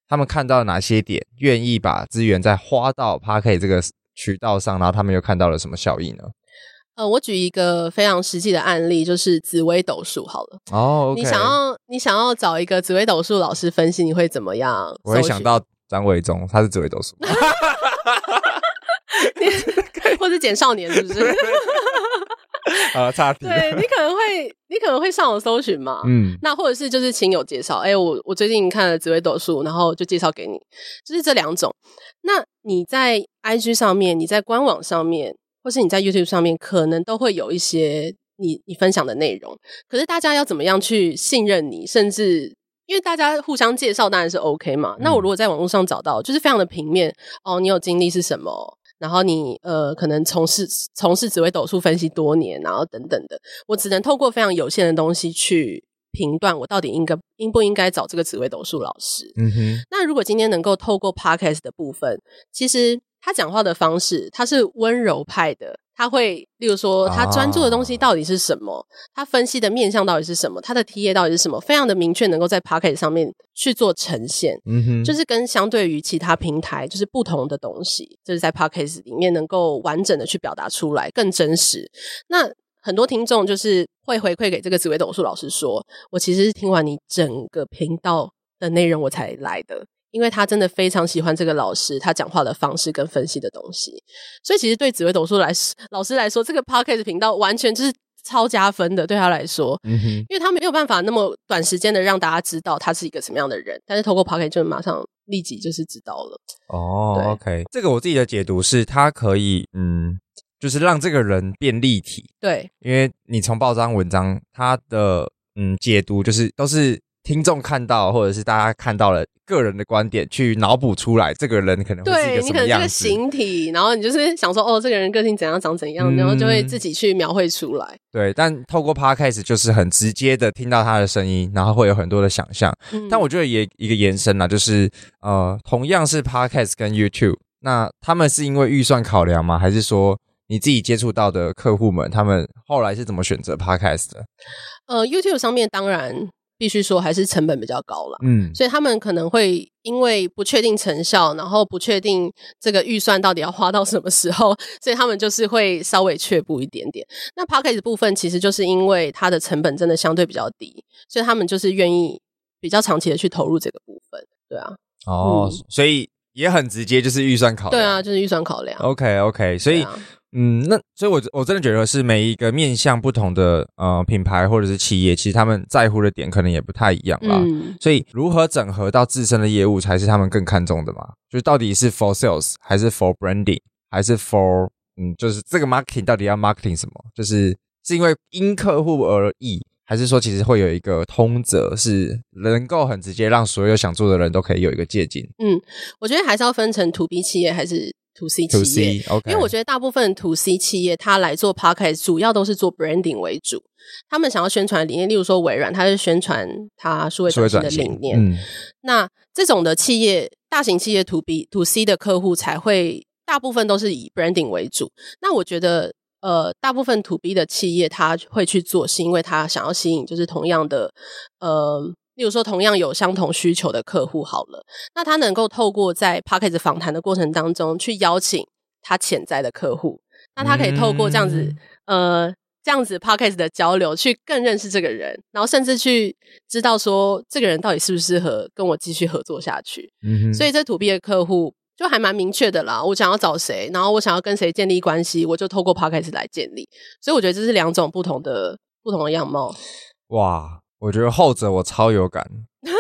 他们看到哪些点，愿意把资源再花到 Podcast 这个渠道上，然后他们又看到了什么效益呢？呃，我举一个非常实际的案例，就是紫微斗数好了。哦，okay、你想要你想要找一个紫微斗数老师分析，你会怎么样？我会想到张伟忠，他是紫微斗数 或者简少年是不是？啊，差题。对，你可能会，你可能会上网搜寻嘛，嗯，那或者是就是亲友介绍，哎、欸，我我最近看了紫微斗数，然后就介绍给你，就是这两种。那你在 IG 上面，你在官网上面，或是你在 YouTube 上面，可能都会有一些你你分享的内容。可是大家要怎么样去信任你？甚至因为大家互相介绍当然是 OK 嘛。嗯、那我如果在网络上找到，就是非常的平面哦，你有经历是什么？然后你呃，可能从事从事紫微斗数分析多年，然后等等的，我只能透过非常有限的东西去评断我到底应该应不应该找这个紫微斗数老师。嗯哼。那如果今天能够透过 Podcast 的部分，其实他讲话的方式，他是温柔派的。他会，例如说，他专注的东西到底是什么？哦、他分析的面向到底是什么？他的 TA 到底是什么？非常的明确，能够在 Podcast 上面去做呈现。嗯哼，就是跟相对于其他平台，就是不同的东西，就是在 Podcast 里面能够完整的去表达出来，更真实。那很多听众就是会回馈给这个紫薇斗数老师说，我其实是听完你整个频道的内容我才来的。因为他真的非常喜欢这个老师，他讲话的方式跟分析的东西，所以其实对紫薇斗数来老师来说，这个 Podcast 频道完全就是超加分的，对他来说，嗯哼，因为他没有办法那么短时间的让大家知道他是一个什么样的人，但是透过 Podcast 就马上立即就是知道了。哦，OK，这个我自己的解读是，他可以，嗯，就是让这个人变立体，对，因为你从报章文章，他的嗯解读就是都是。听众看到，或者是大家看到了个人的观点，去脑补出来，这个人可能会是一个什么样子？对，你可能是个形体，然后你就是想说，哦，这个人个性怎样，长怎样，嗯、然后就会自己去描绘出来。对，但透过 Podcast 就是很直接的听到他的声音，然后会有很多的想象。嗯、但我觉得也一个延伸啦，就是呃，同样是 Podcast 跟 YouTube，那他们是因为预算考量吗？还是说你自己接触到的客户们，他们后来是怎么选择 Podcast 的？呃，YouTube 上面当然。必须说还是成本比较高了。嗯，所以他们可能会因为不确定成效，然后不确定这个预算到底要花到什么时候，所以他们就是会稍微却步一点点。那 Podcast 部分其实就是因为它的成本真的相对比较低，所以他们就是愿意比较长期的去投入这个部分。对啊，哦，嗯、所以也很直接，就是预算考量。对啊，就是预算考量。OK OK，所以。嗯，那所以我，我我真的觉得是每一个面向不同的呃品牌或者是企业，其实他们在乎的点可能也不太一样啦。嗯，所以如何整合到自身的业务，才是他们更看重的嘛？就是到底是 for sales 还是 for branding，还是 for 嗯，就是这个 marketing 到底要 marketing 什么？就是是因为因客户而异，还是说其实会有一个通则，是能够很直接让所有想做的人都可以有一个借鉴？嗯，我觉得还是要分成 to B 企业还是。To C 企业 C, okay. 因为我觉得大部分 To C 企业，它来做 Podcast 主要都是做 branding 为主。他们想要宣传的理念，例如说微软，它是宣传它数位转型的理念。嗯、那这种的企业，大型企业 To B To C 的客户才会大部分都是以 branding 为主。那我觉得，呃，大部分 To B 的企业他会去做，是因为他想要吸引就是同样的，呃。例如说，同样有相同需求的客户，好了，那他能够透过在 Podcast 访谈的过程当中，去邀请他潜在的客户，那他可以透过这样子，嗯、呃，这样子 Podcast 的交流，去更认识这个人，然后甚至去知道说，这个人到底适不适合跟我继续合作下去。所以这 To B 的客户就还蛮明确的啦，我想要找谁，然后我想要跟谁建立关系，我就透过 Podcast 来建立。所以我觉得这是两种不同的不同的样貌。哇。我觉得后者我超有感，你也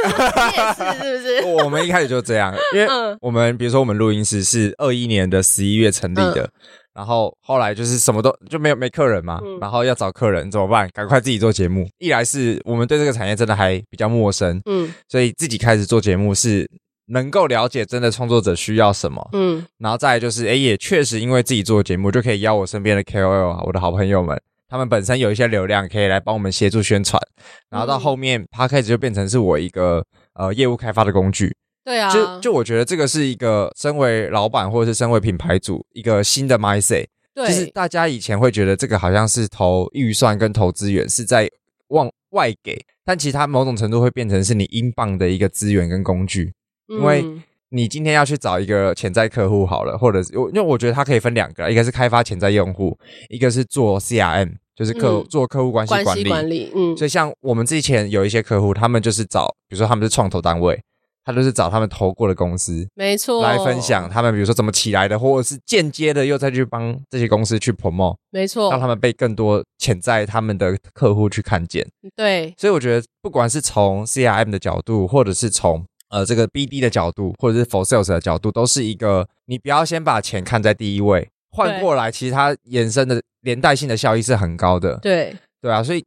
是是不是？我们一开始就这样，因为我们比如说我们录音室是二一年的十一月成立的，嗯、然后后来就是什么都就没有没客人嘛，嗯、然后要找客人怎么办？赶快自己做节目。一来是我们对这个产业真的还比较陌生，嗯，所以自己开始做节目是能够了解真的创作者需要什么，嗯，然后再来就是，哎，也确实因为自己做节目就可以邀我身边的 KOL 啊，我的好朋友们。他们本身有一些流量，可以来帮我们协助宣传，然后到后面 Podcast 就变成是我一个呃业务开发的工具。对啊，就就我觉得这个是一个身为老板或者是身为品牌主一个新的 mindset。对，就是大家以前会觉得这个好像是投预算跟投资源是在往外给，但其实它某种程度会变成是你英镑的一个资源跟工具，因为。你今天要去找一个潜在客户好了，或者是因为我觉得它可以分两个，一个是开发潜在用户，一个是做 CRM，就是客、嗯、做客户关系管理。管理，嗯。所以像我们之前有一些客户，他们就是找，比如说他们是创投单位，他就是找他们投过的公司，没错，来分享他们比如说怎么起来的，或者是间接的又再去帮这些公司去 promote，没错，让他们被更多潜在他们的客户去看见。对，所以我觉得不管是从 CRM 的角度，或者是从呃，这个 BD 的角度，或者是 For Sales 的角度，都是一个你不要先把钱看在第一位，换过来，其实它衍生的连带性的效益是很高的。对，对啊，所以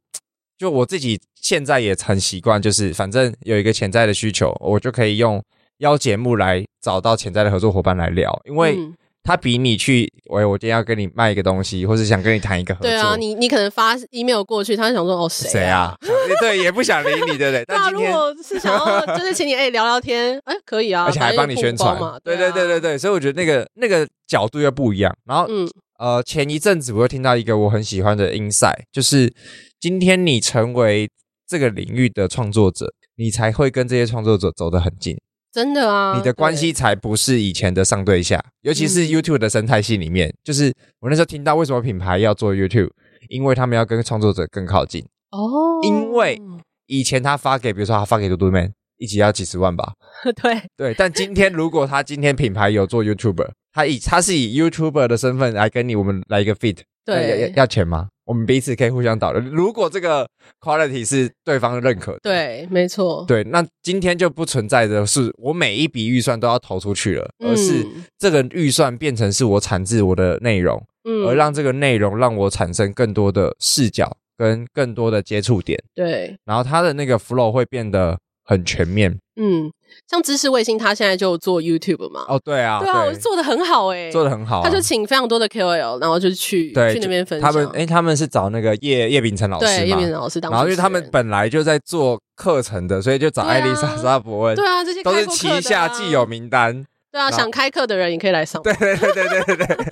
就我自己现在也很习惯，就是反正有一个潜在的需求，我就可以用邀节目来找到潜在的合作伙伴来聊，因为。嗯他比你去，喂，我今天要跟你卖一个东西，或是想跟你谈一个合作。对啊，你你可能发 email 过去，他就想说哦，谁啊？谁啊？对，也不想理你，对不对？那如果是想要就是请你哎聊聊天，哎可以啊，而且还帮你宣传嘛。对对对对对，所以我觉得那个那个角度又不一样。然后，嗯呃，前一阵子我又听到一个我很喜欢的 insight，就是今天你成为这个领域的创作者，你才会跟这些创作者走得很近。真的啊，你的关系才不是以前的上对下，尤其是 YouTube 的生态系里面，嗯、就是我那时候听到为什么品牌要做 YouTube，因为他们要跟创作者更靠近哦。因为以前他发给，比如说他发给嘟嘟 man，一集要几十万吧？对对，但今天如果他今天品牌有做 YouTuber，他以他是以 YouTuber 的身份来跟你，我们来一个 fit，对，要要钱吗？我们彼此可以互相导流。如果这个 quality 是对方认可的，对，没错，对，那今天就不存在的是我每一笔预算都要投出去了，嗯、而是这个预算变成是我产制我的内容，嗯，而让这个内容让我产生更多的视角跟更多的接触点，对，然后它的那个 flow 会变得很全面，嗯。像知识卫星，他现在就做 YouTube 嘛？哦，对啊，对啊，做的很好哎，做的很好。他就请非常多的 KOL，然后就去去那边分享。他们哎，他们是找那个叶叶秉成老师对，叶秉成老师当。然后因为他们本来就在做课程的，所以就找艾丽莎莎伯恩。对啊，这些都是旗下既有名单。对啊，想开课的人也可以来上。对对对对对对对，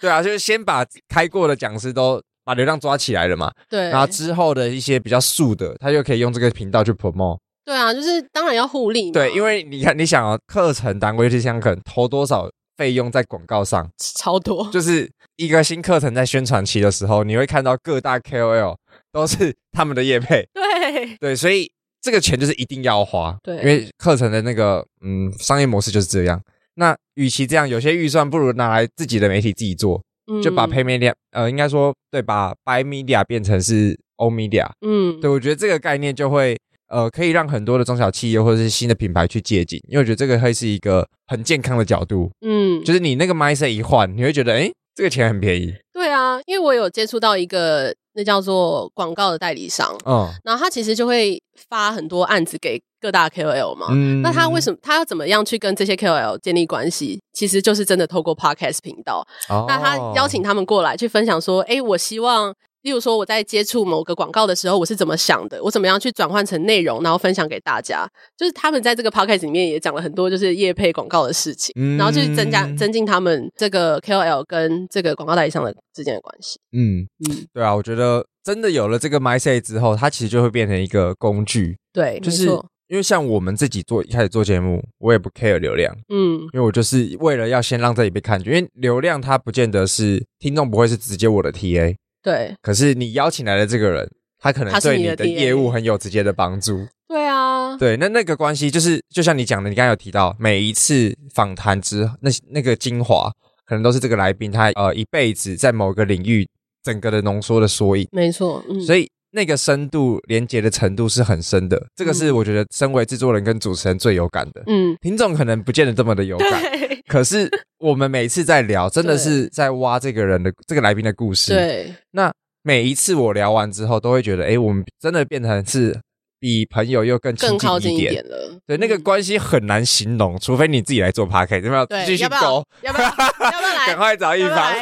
对啊，就是先把开过的讲师都把流量抓起来了嘛。对，然后之后的一些比较素的，他就可以用这个频道去 promote。对啊，就是当然要互利嘛。对，因为你看，你想哦，课程单位就像可能投多少费用在广告上，超多。就是一个新课程在宣传期的时候，你会看到各大 KOL 都是他们的业配。对对，所以这个钱就是一定要花。对，因为课程的那个嗯商业模式就是这样。那与其这样，有些预算不如拿来自己的媒体自己做，嗯、就把 Pay Media 呃，应该说对，把 Buy Media 变成是 Own Media。嗯，对，我觉得这个概念就会。呃，可以让很多的中小企业或者是新的品牌去借鉴，因为我觉得这个会是一个很健康的角度。嗯，就是你那个 mindset 一换，你会觉得，哎，这个钱很便宜。对啊，因为我有接触到一个那叫做广告的代理商，嗯，然后他其实就会发很多案子给各大 KOL 嘛。嗯，那他为什么他要怎么样去跟这些 KOL 建立关系？其实就是真的透过 Podcast 频道。哦，那他邀请他们过来去分享说，哎，我希望。例如说，我在接触某个广告的时候，我是怎么想的？我怎么样去转换成内容，然后分享给大家？就是他们在这个 podcast 里面也讲了很多，就是业配广告的事情，嗯、然后去增加、增进他们这个 KOL 跟这个广告代理商的之间的关系。嗯嗯，对啊，我觉得真的有了这个 mindset 之后，它其实就会变成一个工具。对，就是因为像我们自己做一开始做节目，我也不 care 流量，嗯，因为我就是为了要先让这里被看见，因为流量它不见得是听众不会是直接我的 TA。对，可是你邀请来的这个人，他可能对你的业务很有直接的帮助。对啊，对，那那个关系就是，就像你讲的，你刚才有提到，每一次访谈之那那个精华，可能都是这个来宾他呃一辈子在某个领域整个的浓缩的缩影。没错，嗯，所以那个深度连接的程度是很深的。这个是我觉得身为制作人跟主持人最有感的。嗯，听众可能不见得这么的有感。可是我们每次在聊，真的是在挖这个人的这个来宾的故事。对，那每一次我聊完之后，都会觉得，哎，我们真的变成是比朋友又更亲近一点，更靠近一点了。对，那个关系很难形容，除非你自己来做 Podcast，有没有？继续勾，要不要？要不要来？赶快找一方，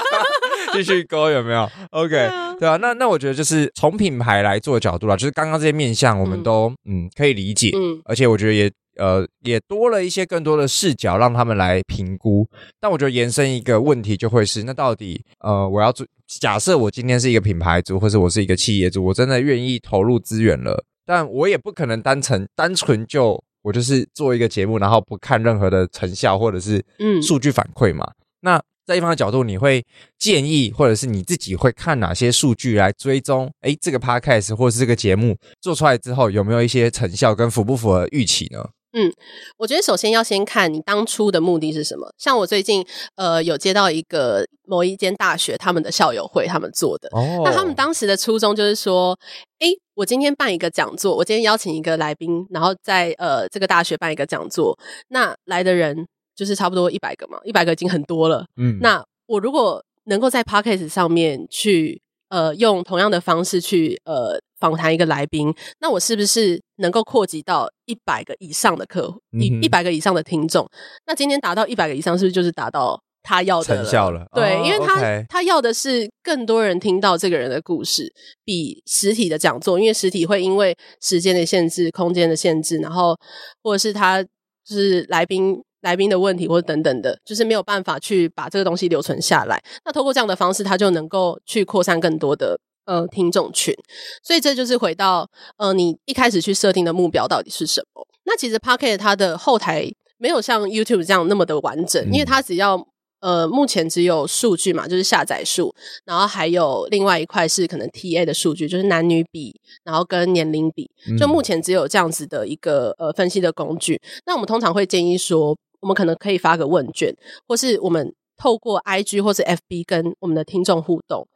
继续勾，有没有？OK，对啊。那那我觉得就是从品牌来做角度啦，就是刚刚这些面向，我们都嗯可以理解，嗯，而且我觉得也。呃，也多了一些更多的视角，让他们来评估。但我觉得延伸一个问题就会是，那到底呃，我要做假设我今天是一个品牌主，或者我是一个企业主，我真的愿意投入资源了，但我也不可能单纯单纯就我就是做一个节目，然后不看任何的成效或者是嗯数据反馈嘛。嗯、那在一方的角度，你会建议，或者是你自己会看哪些数据来追踪？诶，这个 podcast 或者是这个节目做出来之后，有没有一些成效跟符不符合预期呢？嗯，我觉得首先要先看你当初的目的是什么。像我最近呃有接到一个某一间大学他们的校友会，他们做的。哦。那他们当时的初衷就是说，诶，我今天办一个讲座，我今天邀请一个来宾，然后在呃这个大学办一个讲座，那来的人就是差不多一百个嘛，一百个已经很多了。嗯。那我如果能够在 Podcast 上面去呃用同样的方式去呃。访谈一个来宾，那我是不是能够扩及到一百个以上的客户，一一百个以上的听众？那今天达到一百个以上，是不是就是达到他要的成效了？对，哦、因为他 okay 他要的是更多人听到这个人的故事，比实体的讲座，因为实体会因为时间的限制、空间的限制，然后或者是他就是来宾来宾的问题，或者等等的，就是没有办法去把这个东西留存下来。那通过这样的方式，他就能够去扩散更多的。呃，听众群，所以这就是回到呃，你一开始去设定的目标到底是什么？那其实 Pocket 它的后台没有像 YouTube 这样那么的完整，嗯、因为它只要呃，目前只有数据嘛，就是下载数，然后还有另外一块是可能 TA 的数据，就是男女比，然后跟年龄比，就目前只有这样子的一个呃分析的工具。那我们通常会建议说，我们可能可以发个问卷，或是我们透过 IG 或是 FB 跟我们的听众互动。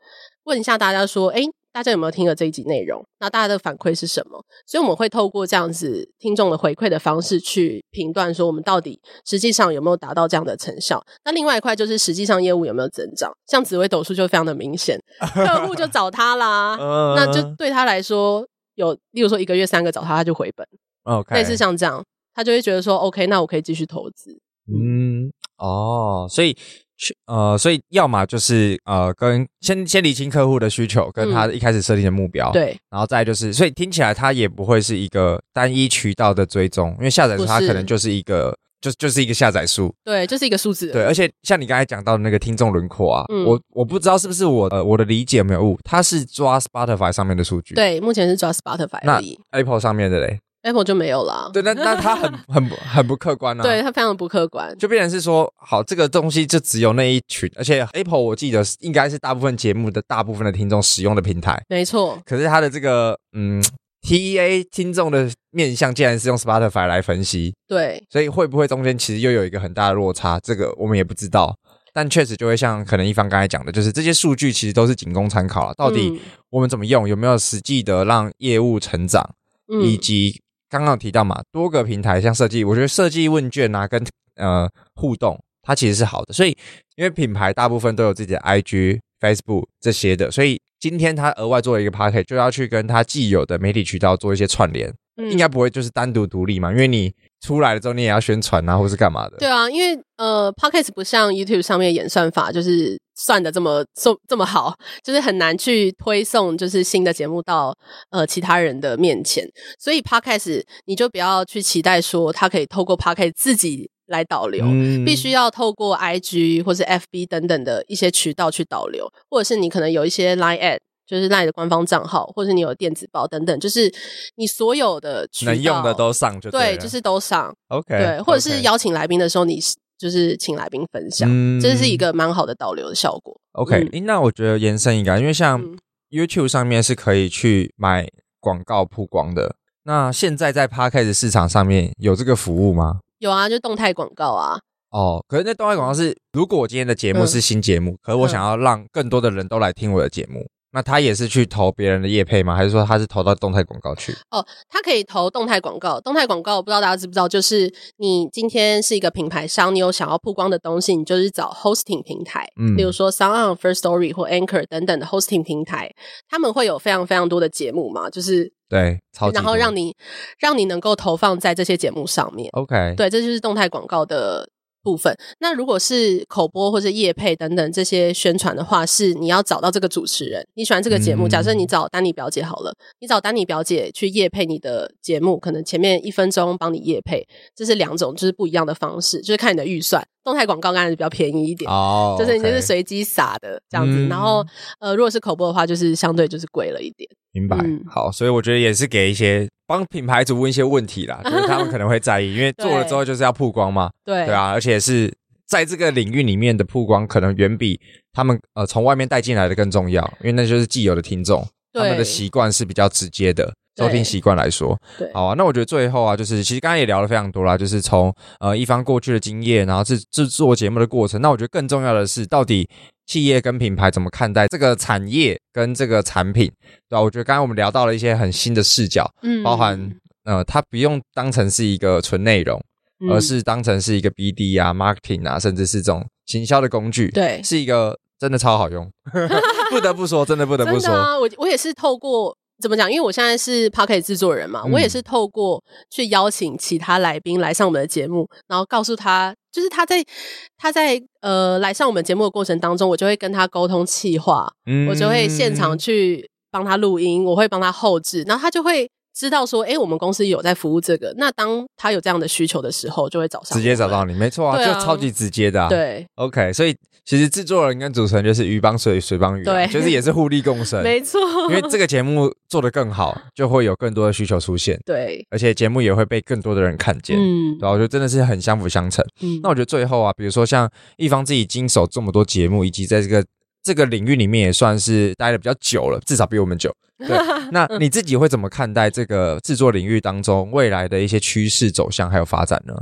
问一下大家说，诶，大家有没有听了这一集内容？那大家的反馈是什么？所以我们会透过这样子听众的回馈的方式去评断，说我们到底实际上有没有达到这样的成效。那另外一块就是实际上业务有没有增长？像紫薇斗数就非常的明显，客户就找他啦，那就对他来说有，例如说一个月三个找他，他就回本。OK，类似像这样，他就会觉得说，OK，那我可以继续投资。嗯，哦，所以。去呃，所以要么就是呃，跟先先理清客户的需求，跟他一开始设定的目标，嗯、对，然后再就是，所以听起来它也不会是一个单一渠道的追踪，因为下载它可能就是一个就就是一个下载数，对，就是一个数字。对，而且像你刚才讲到的那个听众轮廓啊，嗯。我我不知道是不是我呃我的理解有没有误，它是抓 Spotify 上面的数据，，对，目前是抓 Spotify 那 Apple 上面的嘞，，Apple 就没有了。对，那那它很 很不很不客观啊，对，它非常不客观。就变成是说，好，这个东西就只有那一群，而且 Apple 我记得应该是大部分节目的大部分的听众使用的平台，没错，可是它的这个嗯 TEA 听众的面向竟然是用 Spotify 来分析，对，所以会不会中间其实又有一个很大的落差？这个我们也不知道。但确实就会像可能一方刚才讲的，就是这些数据其实都是仅供参考了。到底我们怎么用，有没有实际的让业务成长，嗯以及刚刚有提到嘛，多个平台像设计，我觉得设计问卷啊跟呃互动，它其实是好的。所以因为品牌大部分都有自己的 IG、Facebook 这些的，所以今天他额外做了一个 Podcast，就要去跟他既有的媒体渠道做一些串联。嗯应该不会就是单独独立嘛，因为你出来了之后你也要宣传啊，或是干嘛的。对啊，因为呃，Podcast 不像 YouTube 上面演算法，就是算的这么这这么好，就是很难去推送就是新的节目到呃其他人的面前，所以 Podcast 你就不要去期待说它可以透过 Podcast 自己来导流，嗯必须要透过 IG 或是 FB 等等的一些渠道去导流，或者是你可能有一些 Line ad。就是 LINE 的官方账号，或者你有电子报等等，就是你所有的能用的都上就对，了就是都上。OK，对，或者是邀请来宾的时候，你就是请来宾分享，嗯这是一个蛮好的导流的效果。OK，嗯那我觉得延伸一个，因为像嗯 YouTube 上面是可以去买广告曝光的，那现在在 Podcast 市场上面有这个服务吗？有啊，就动态广告啊。哦，可是那动态广告是，如果我今天的节目是新节目，嗯可是我想要让更多的人都来听我的节目，那他也是去投别人的业配吗？还是说他是投到动态广告去？哦，他可以投动态广告。动态广告，不知道大家知不知道，就是你今天是一个品牌商，你有想要曝光的东西，你就是找 hosting 平台，嗯比如说 SoundOn、First Story 或 Anchor 等等的 hosting 平台，他们会有非常非常多的节目嘛，就是对，超级。然后让你让你能够投放在这些节目上面。OK，对，这就是动态广告的部分。那如果是口播或者夜配等等这些宣传的话，是你要找到这个主持人。你喜欢这个节目，嗯假设你找丹尼表姐好了，你找丹尼表姐去夜配你的节目，可能前面一分钟帮你夜配，这是两种就是不一样的方式，就是看你的预算。动态广告当然是比较便宜一点。哦，就是你就是随机撒的这样子，嗯然后呃，如果是口播的话，就是相对就是贵了一点。明白，嗯好，所以我觉得也是给一些帮品牌主问一些问题啦，就是他们可能会在意，因为做了之后就是要曝光嘛，对对啊，而且是在这个领域里面的曝光，可能远比他们呃从外面带进来的更重要，因为那就是既有的听众，他们的习惯是比较直接的。对收听习惯来说，对。好啊，那我觉得最后啊，就是其实刚刚也聊了非常多啦，就是从呃一方过去的经验，然后制制作节目的过程，那我觉得更重要的是，到底企业跟品牌怎么看待这个产业跟这个产品，对吧、我觉得刚刚我们聊到了一些很新的视角，嗯。包含呃，它不用当成是一个纯内容，嗯。而是当成是一个 BD 啊、marketing 啊，甚至是这种行销的工具，对是一个真的超好用，不得不说，真的不得不说，啊，我我也是透过怎么讲？因为我现在是 p o c k e t 制作人嘛，嗯我也是透过去邀请其他来宾来上我们的节目，然后告诉他，就是他在他在呃来上我们节目的过程当中，我就会跟他沟通气话，嗯我就会现场去帮他录音，我会帮他后置，然后他就会。知道说，哎，我们公司有在服务这个，那当他有这样的需求的时候，就会找上直接找到你，没错啊，啊就超级直接的、啊。对，，OK，所以其实制作人跟主持人就是鱼帮水，水帮鱼、啊，对就是也是互利共生。没错，因为这个节目做得更好，就会有更多的需求出现，对，而且节目也会被更多的人看见。嗯然后我觉得真的是很相辅相成。嗯那我觉得最后啊，比如说像一方自己经手这么多节目，以及在这个这个领域里面也算是待的比较久了，至少比我们久。对，那 你自己会怎么看待这个制作领域当中未来的一些趋势走向还有发展呢？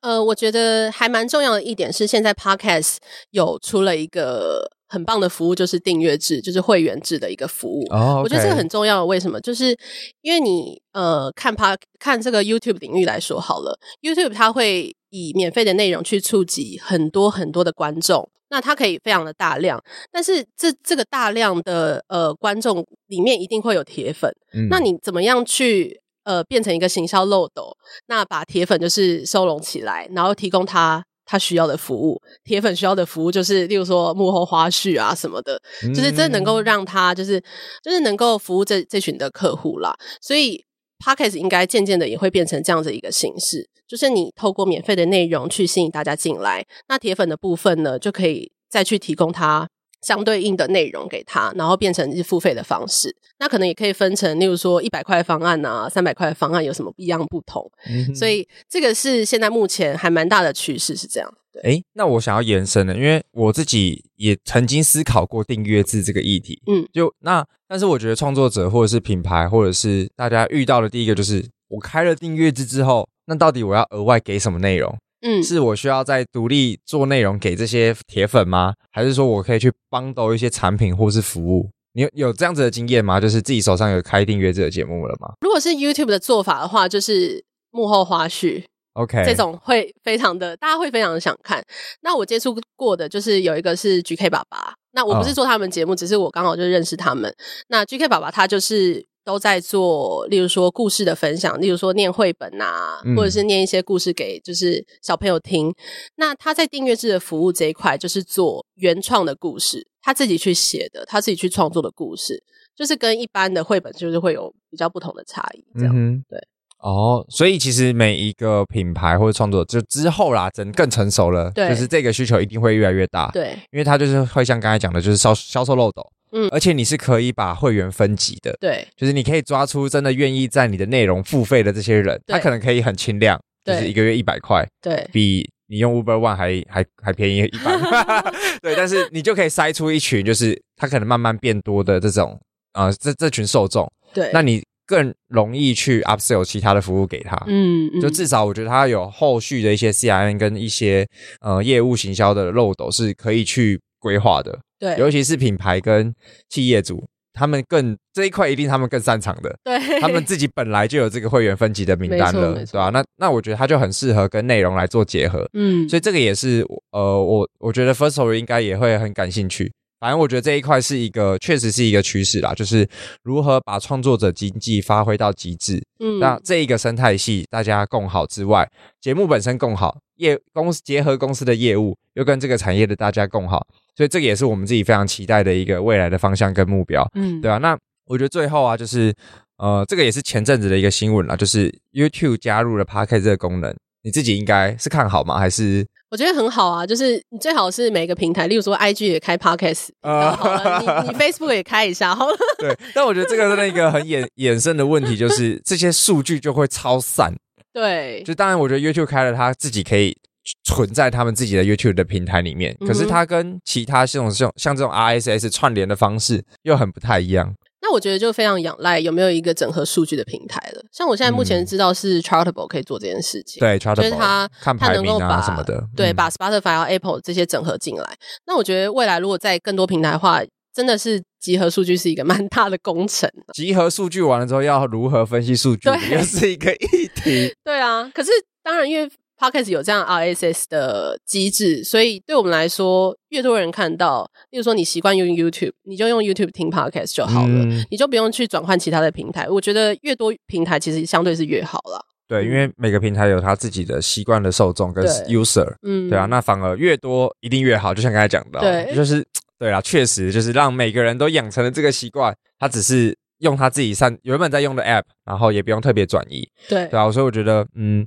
呃，我觉得还蛮重要的一点是，现在 Podcast 有出了一个很棒的服务，就是订阅制，就是会员制的一个服务。哦，我觉得这个很重要。为什么？就是因为你呃看 Pod 看这个 YouTube 领域来说好了，YouTube 它会以免费的内容去触及很多很多的观众。那它可以非常的大量，但是这这个大量的呃观众里面一定会有铁粉，嗯那你怎么样去呃变成一个行销漏斗？那把铁粉就是收拢起来，然后提供他他需要的服务。铁粉需要的服务就是，例如说幕后花絮啊什么的，就是真的能够让他就是就是能够服务这这群的客户啦。所以 Podcast 应该渐渐的也会变成这样子一个形式，就是你透过免费的内容去吸引大家进来，那铁粉的部分呢，就可以再去提供他相对应的内容给他，然后变成是付费的方式。那可能也可以分成，例如说一百块方案啊，三百块方案有什么不一样不同？嗯、所以这个是现在目前还蛮大的趋势，是这样。哎，那我想要延伸的，因为我自己也曾经思考过订阅制这个议题。嗯，就那，但是我觉得创作者或者是品牌，或者是大家遇到的第一个就是，我开了订阅制之后，那到底我要额外给什么内容？嗯，是我需要再独立做内容给这些铁粉吗？还是说我可以去 bundle 一些产品或是服务？你有有这样子的经验吗？就是自己手上有开订阅制的节目了吗？如果是 YouTube 的做法的话，就是幕后花絮。OK，这种会非常的，大家会非常的想看。那我接触过的就是有一个是 GK 爸爸，那我不是做他们节目，oh. 只是我刚好就认识他们。那 GK 爸爸他就是都在做，例如说故事的分享，例如说念绘本啊，嗯、或者是念一些故事给就是小朋友听。那他在订阅制的服务这一块，就是做原创的故事，他自己去写的，他自己去创作的故事，就是跟一般的绘本就是会有比较不同的差异。这样、嗯、对。哦，所以其实每一个品牌或者创作者，就之后啦，真更成熟了，对就是这个需求一定会越来越大，对，因为它就是会像刚才讲的，就是销销售漏斗，嗯，而且你是可以把会员分级的，对，就是你可以抓出真的愿意在你的内容付费的这些人，对他可能可以很轻量，对就是一个月一百块，对，比你用 Uber One 还还还便宜一半，对，但是你就可以筛出一群，就是他可能慢慢变多的这种啊、呃，这这群受众，对，那你。更容易去 upsell 其他的服务给他，嗯，嗯，就至少我觉得他有后续的一些 CRM 跟一些呃业务行销的漏斗是可以去规划的，对，尤其是品牌跟企业主，他们更这一块一定他们更擅长的，对，他们自己本来就有这个会员分级的名单了，对吧？那那我觉得他就很适合跟内容来做结合，嗯，所以这个也是呃我我觉得 Firstory 应该也会很感兴趣。反正我觉得这一块是一个，确实是一个趋势啦，就是如何把创作者经济发挥到极致。嗯，那这一个生态系大家共好之外，节目本身共好，业公司结合公司的业务，又跟这个产业的大家共好，所以这个也是我们自己非常期待的一个未来的方向跟目标。嗯，对啊。那我觉得最后啊，就是呃，这个也是前阵子的一个新闻啦，就是 YouTube 加入了 Podcast 这个功能，你自己应该是看好吗？还是？我觉得很好啊，就是你最好是每个平台，例如说 IG 也开 Podcast，你你 Facebook 也开一下好了。对，但我觉得这个是那一个很衍衍生的问题，就是 这些数据就会超散。对，就当然我觉得 YouTube 开了，它自己可以存在他们自己的 YouTube 的平台里面，可是它跟其他这种像像这种 RSS 串联的方式又很不太一样。那我觉得就非常仰赖有没有一个整合数据的平台了。像我现在目前知道是 Chartable 可以做这件事情，对，Chartable，就是它它能够把什么的，对，把 Spotify 和 Apple 这些整合进来。那我觉得未来如果在更多平台的话，真的是集合数据是一个蛮大的工程。集合数据完了之后，要如何分析数据，又是一个议题。对啊，可是当然因为。Podcast 有这样 RSS 的机制，所以对我们来说，越多人看到，例如说你习惯用 YouTube，你就用 YouTube 听 Podcast 就好了，嗯、你就不用去转换其他的平台。我觉得越多平台其实相对是越好了。对，因为每个平台有他自己的习惯的受众跟 user，对嗯，对啊，那反而越多一定越好。就像刚才讲的，对，就是对啊，确实就是让每个人都养成了这个习惯，他只是用他自己上原本在用的 App，然后也不用特别转移，对，对啊，所以我觉得，嗯。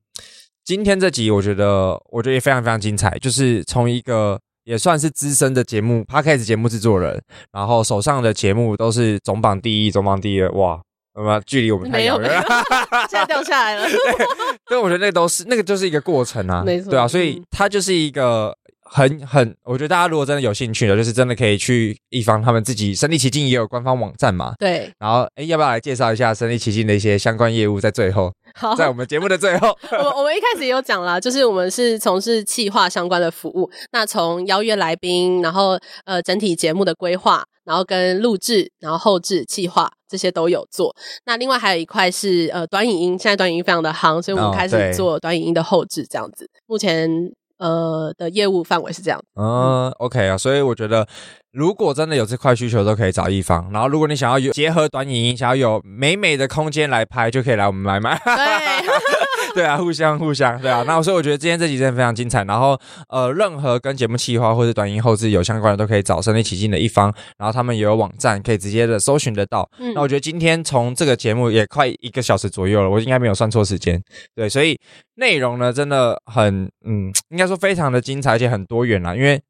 今天这集我觉得，我觉得也非常非常精彩。就是从一个也算是资深的节目 Podcast 节目制作人，然后手上的节目都是总榜第一、总榜第一，哇，那么距离我们太遥远了，现在掉下来了。对，我觉得那都是那个就是一个过程啊，没错，对啊，所以它就是一个。很很，我觉得大家如果真的有兴趣的，就是真的可以去一方他们自己身临其境也有官方网站嘛。对。然后，哎，要不要来介绍一下身临其境的一些相关业务？在最后，好，在我们节目的最后，我我们一开始也有讲啦，就是我们是从事企划相关的服务。那从邀约来宾，然后呃整体节目的规划，然后跟录制，然后后置企划这些都有做。那另外还有一块是呃短影音，现在短影音非常的夯，所以我们开始做短影音的后置这样子。哦、目前。呃的业务范围是这样。嗯，OK 啊，所以我觉得。如果真的有这块需求，都可以找一方。然后，如果你想要有结合短影音，想要有美美的空间来拍，就可以来我们买买。对，对啊，互相互相，对啊。那所以我觉得今天这集真的非常精彩。然后，呃，任何跟节目企划或者短音后置有相关的，都可以找身临其境的一方。然后他们也有网站，可以直接的搜寻得到。嗯、那我觉得今天从这个节目也快一个小时左右了，我应该没有算错时间。对，所以内容呢真的很，嗯，应该说非常的精彩，而且很多元啦，因为。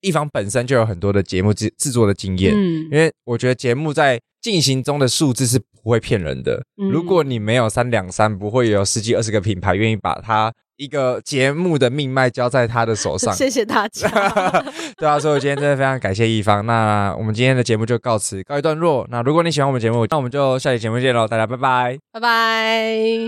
一方本身就有很多的节目制制作的经验，嗯，因为我觉得节目在进行中的数字是不会骗人的。嗯，如果你没有三两三，不会有十几二十个品牌愿意把它一个节目的命脉交在他的手上。谢谢大家。对啊，所以我今天真的非常感谢一方。那我们今天的节目就告辞告一段落。那如果你喜欢我们节目，那我们就下期节目见喽，大家拜拜，拜拜。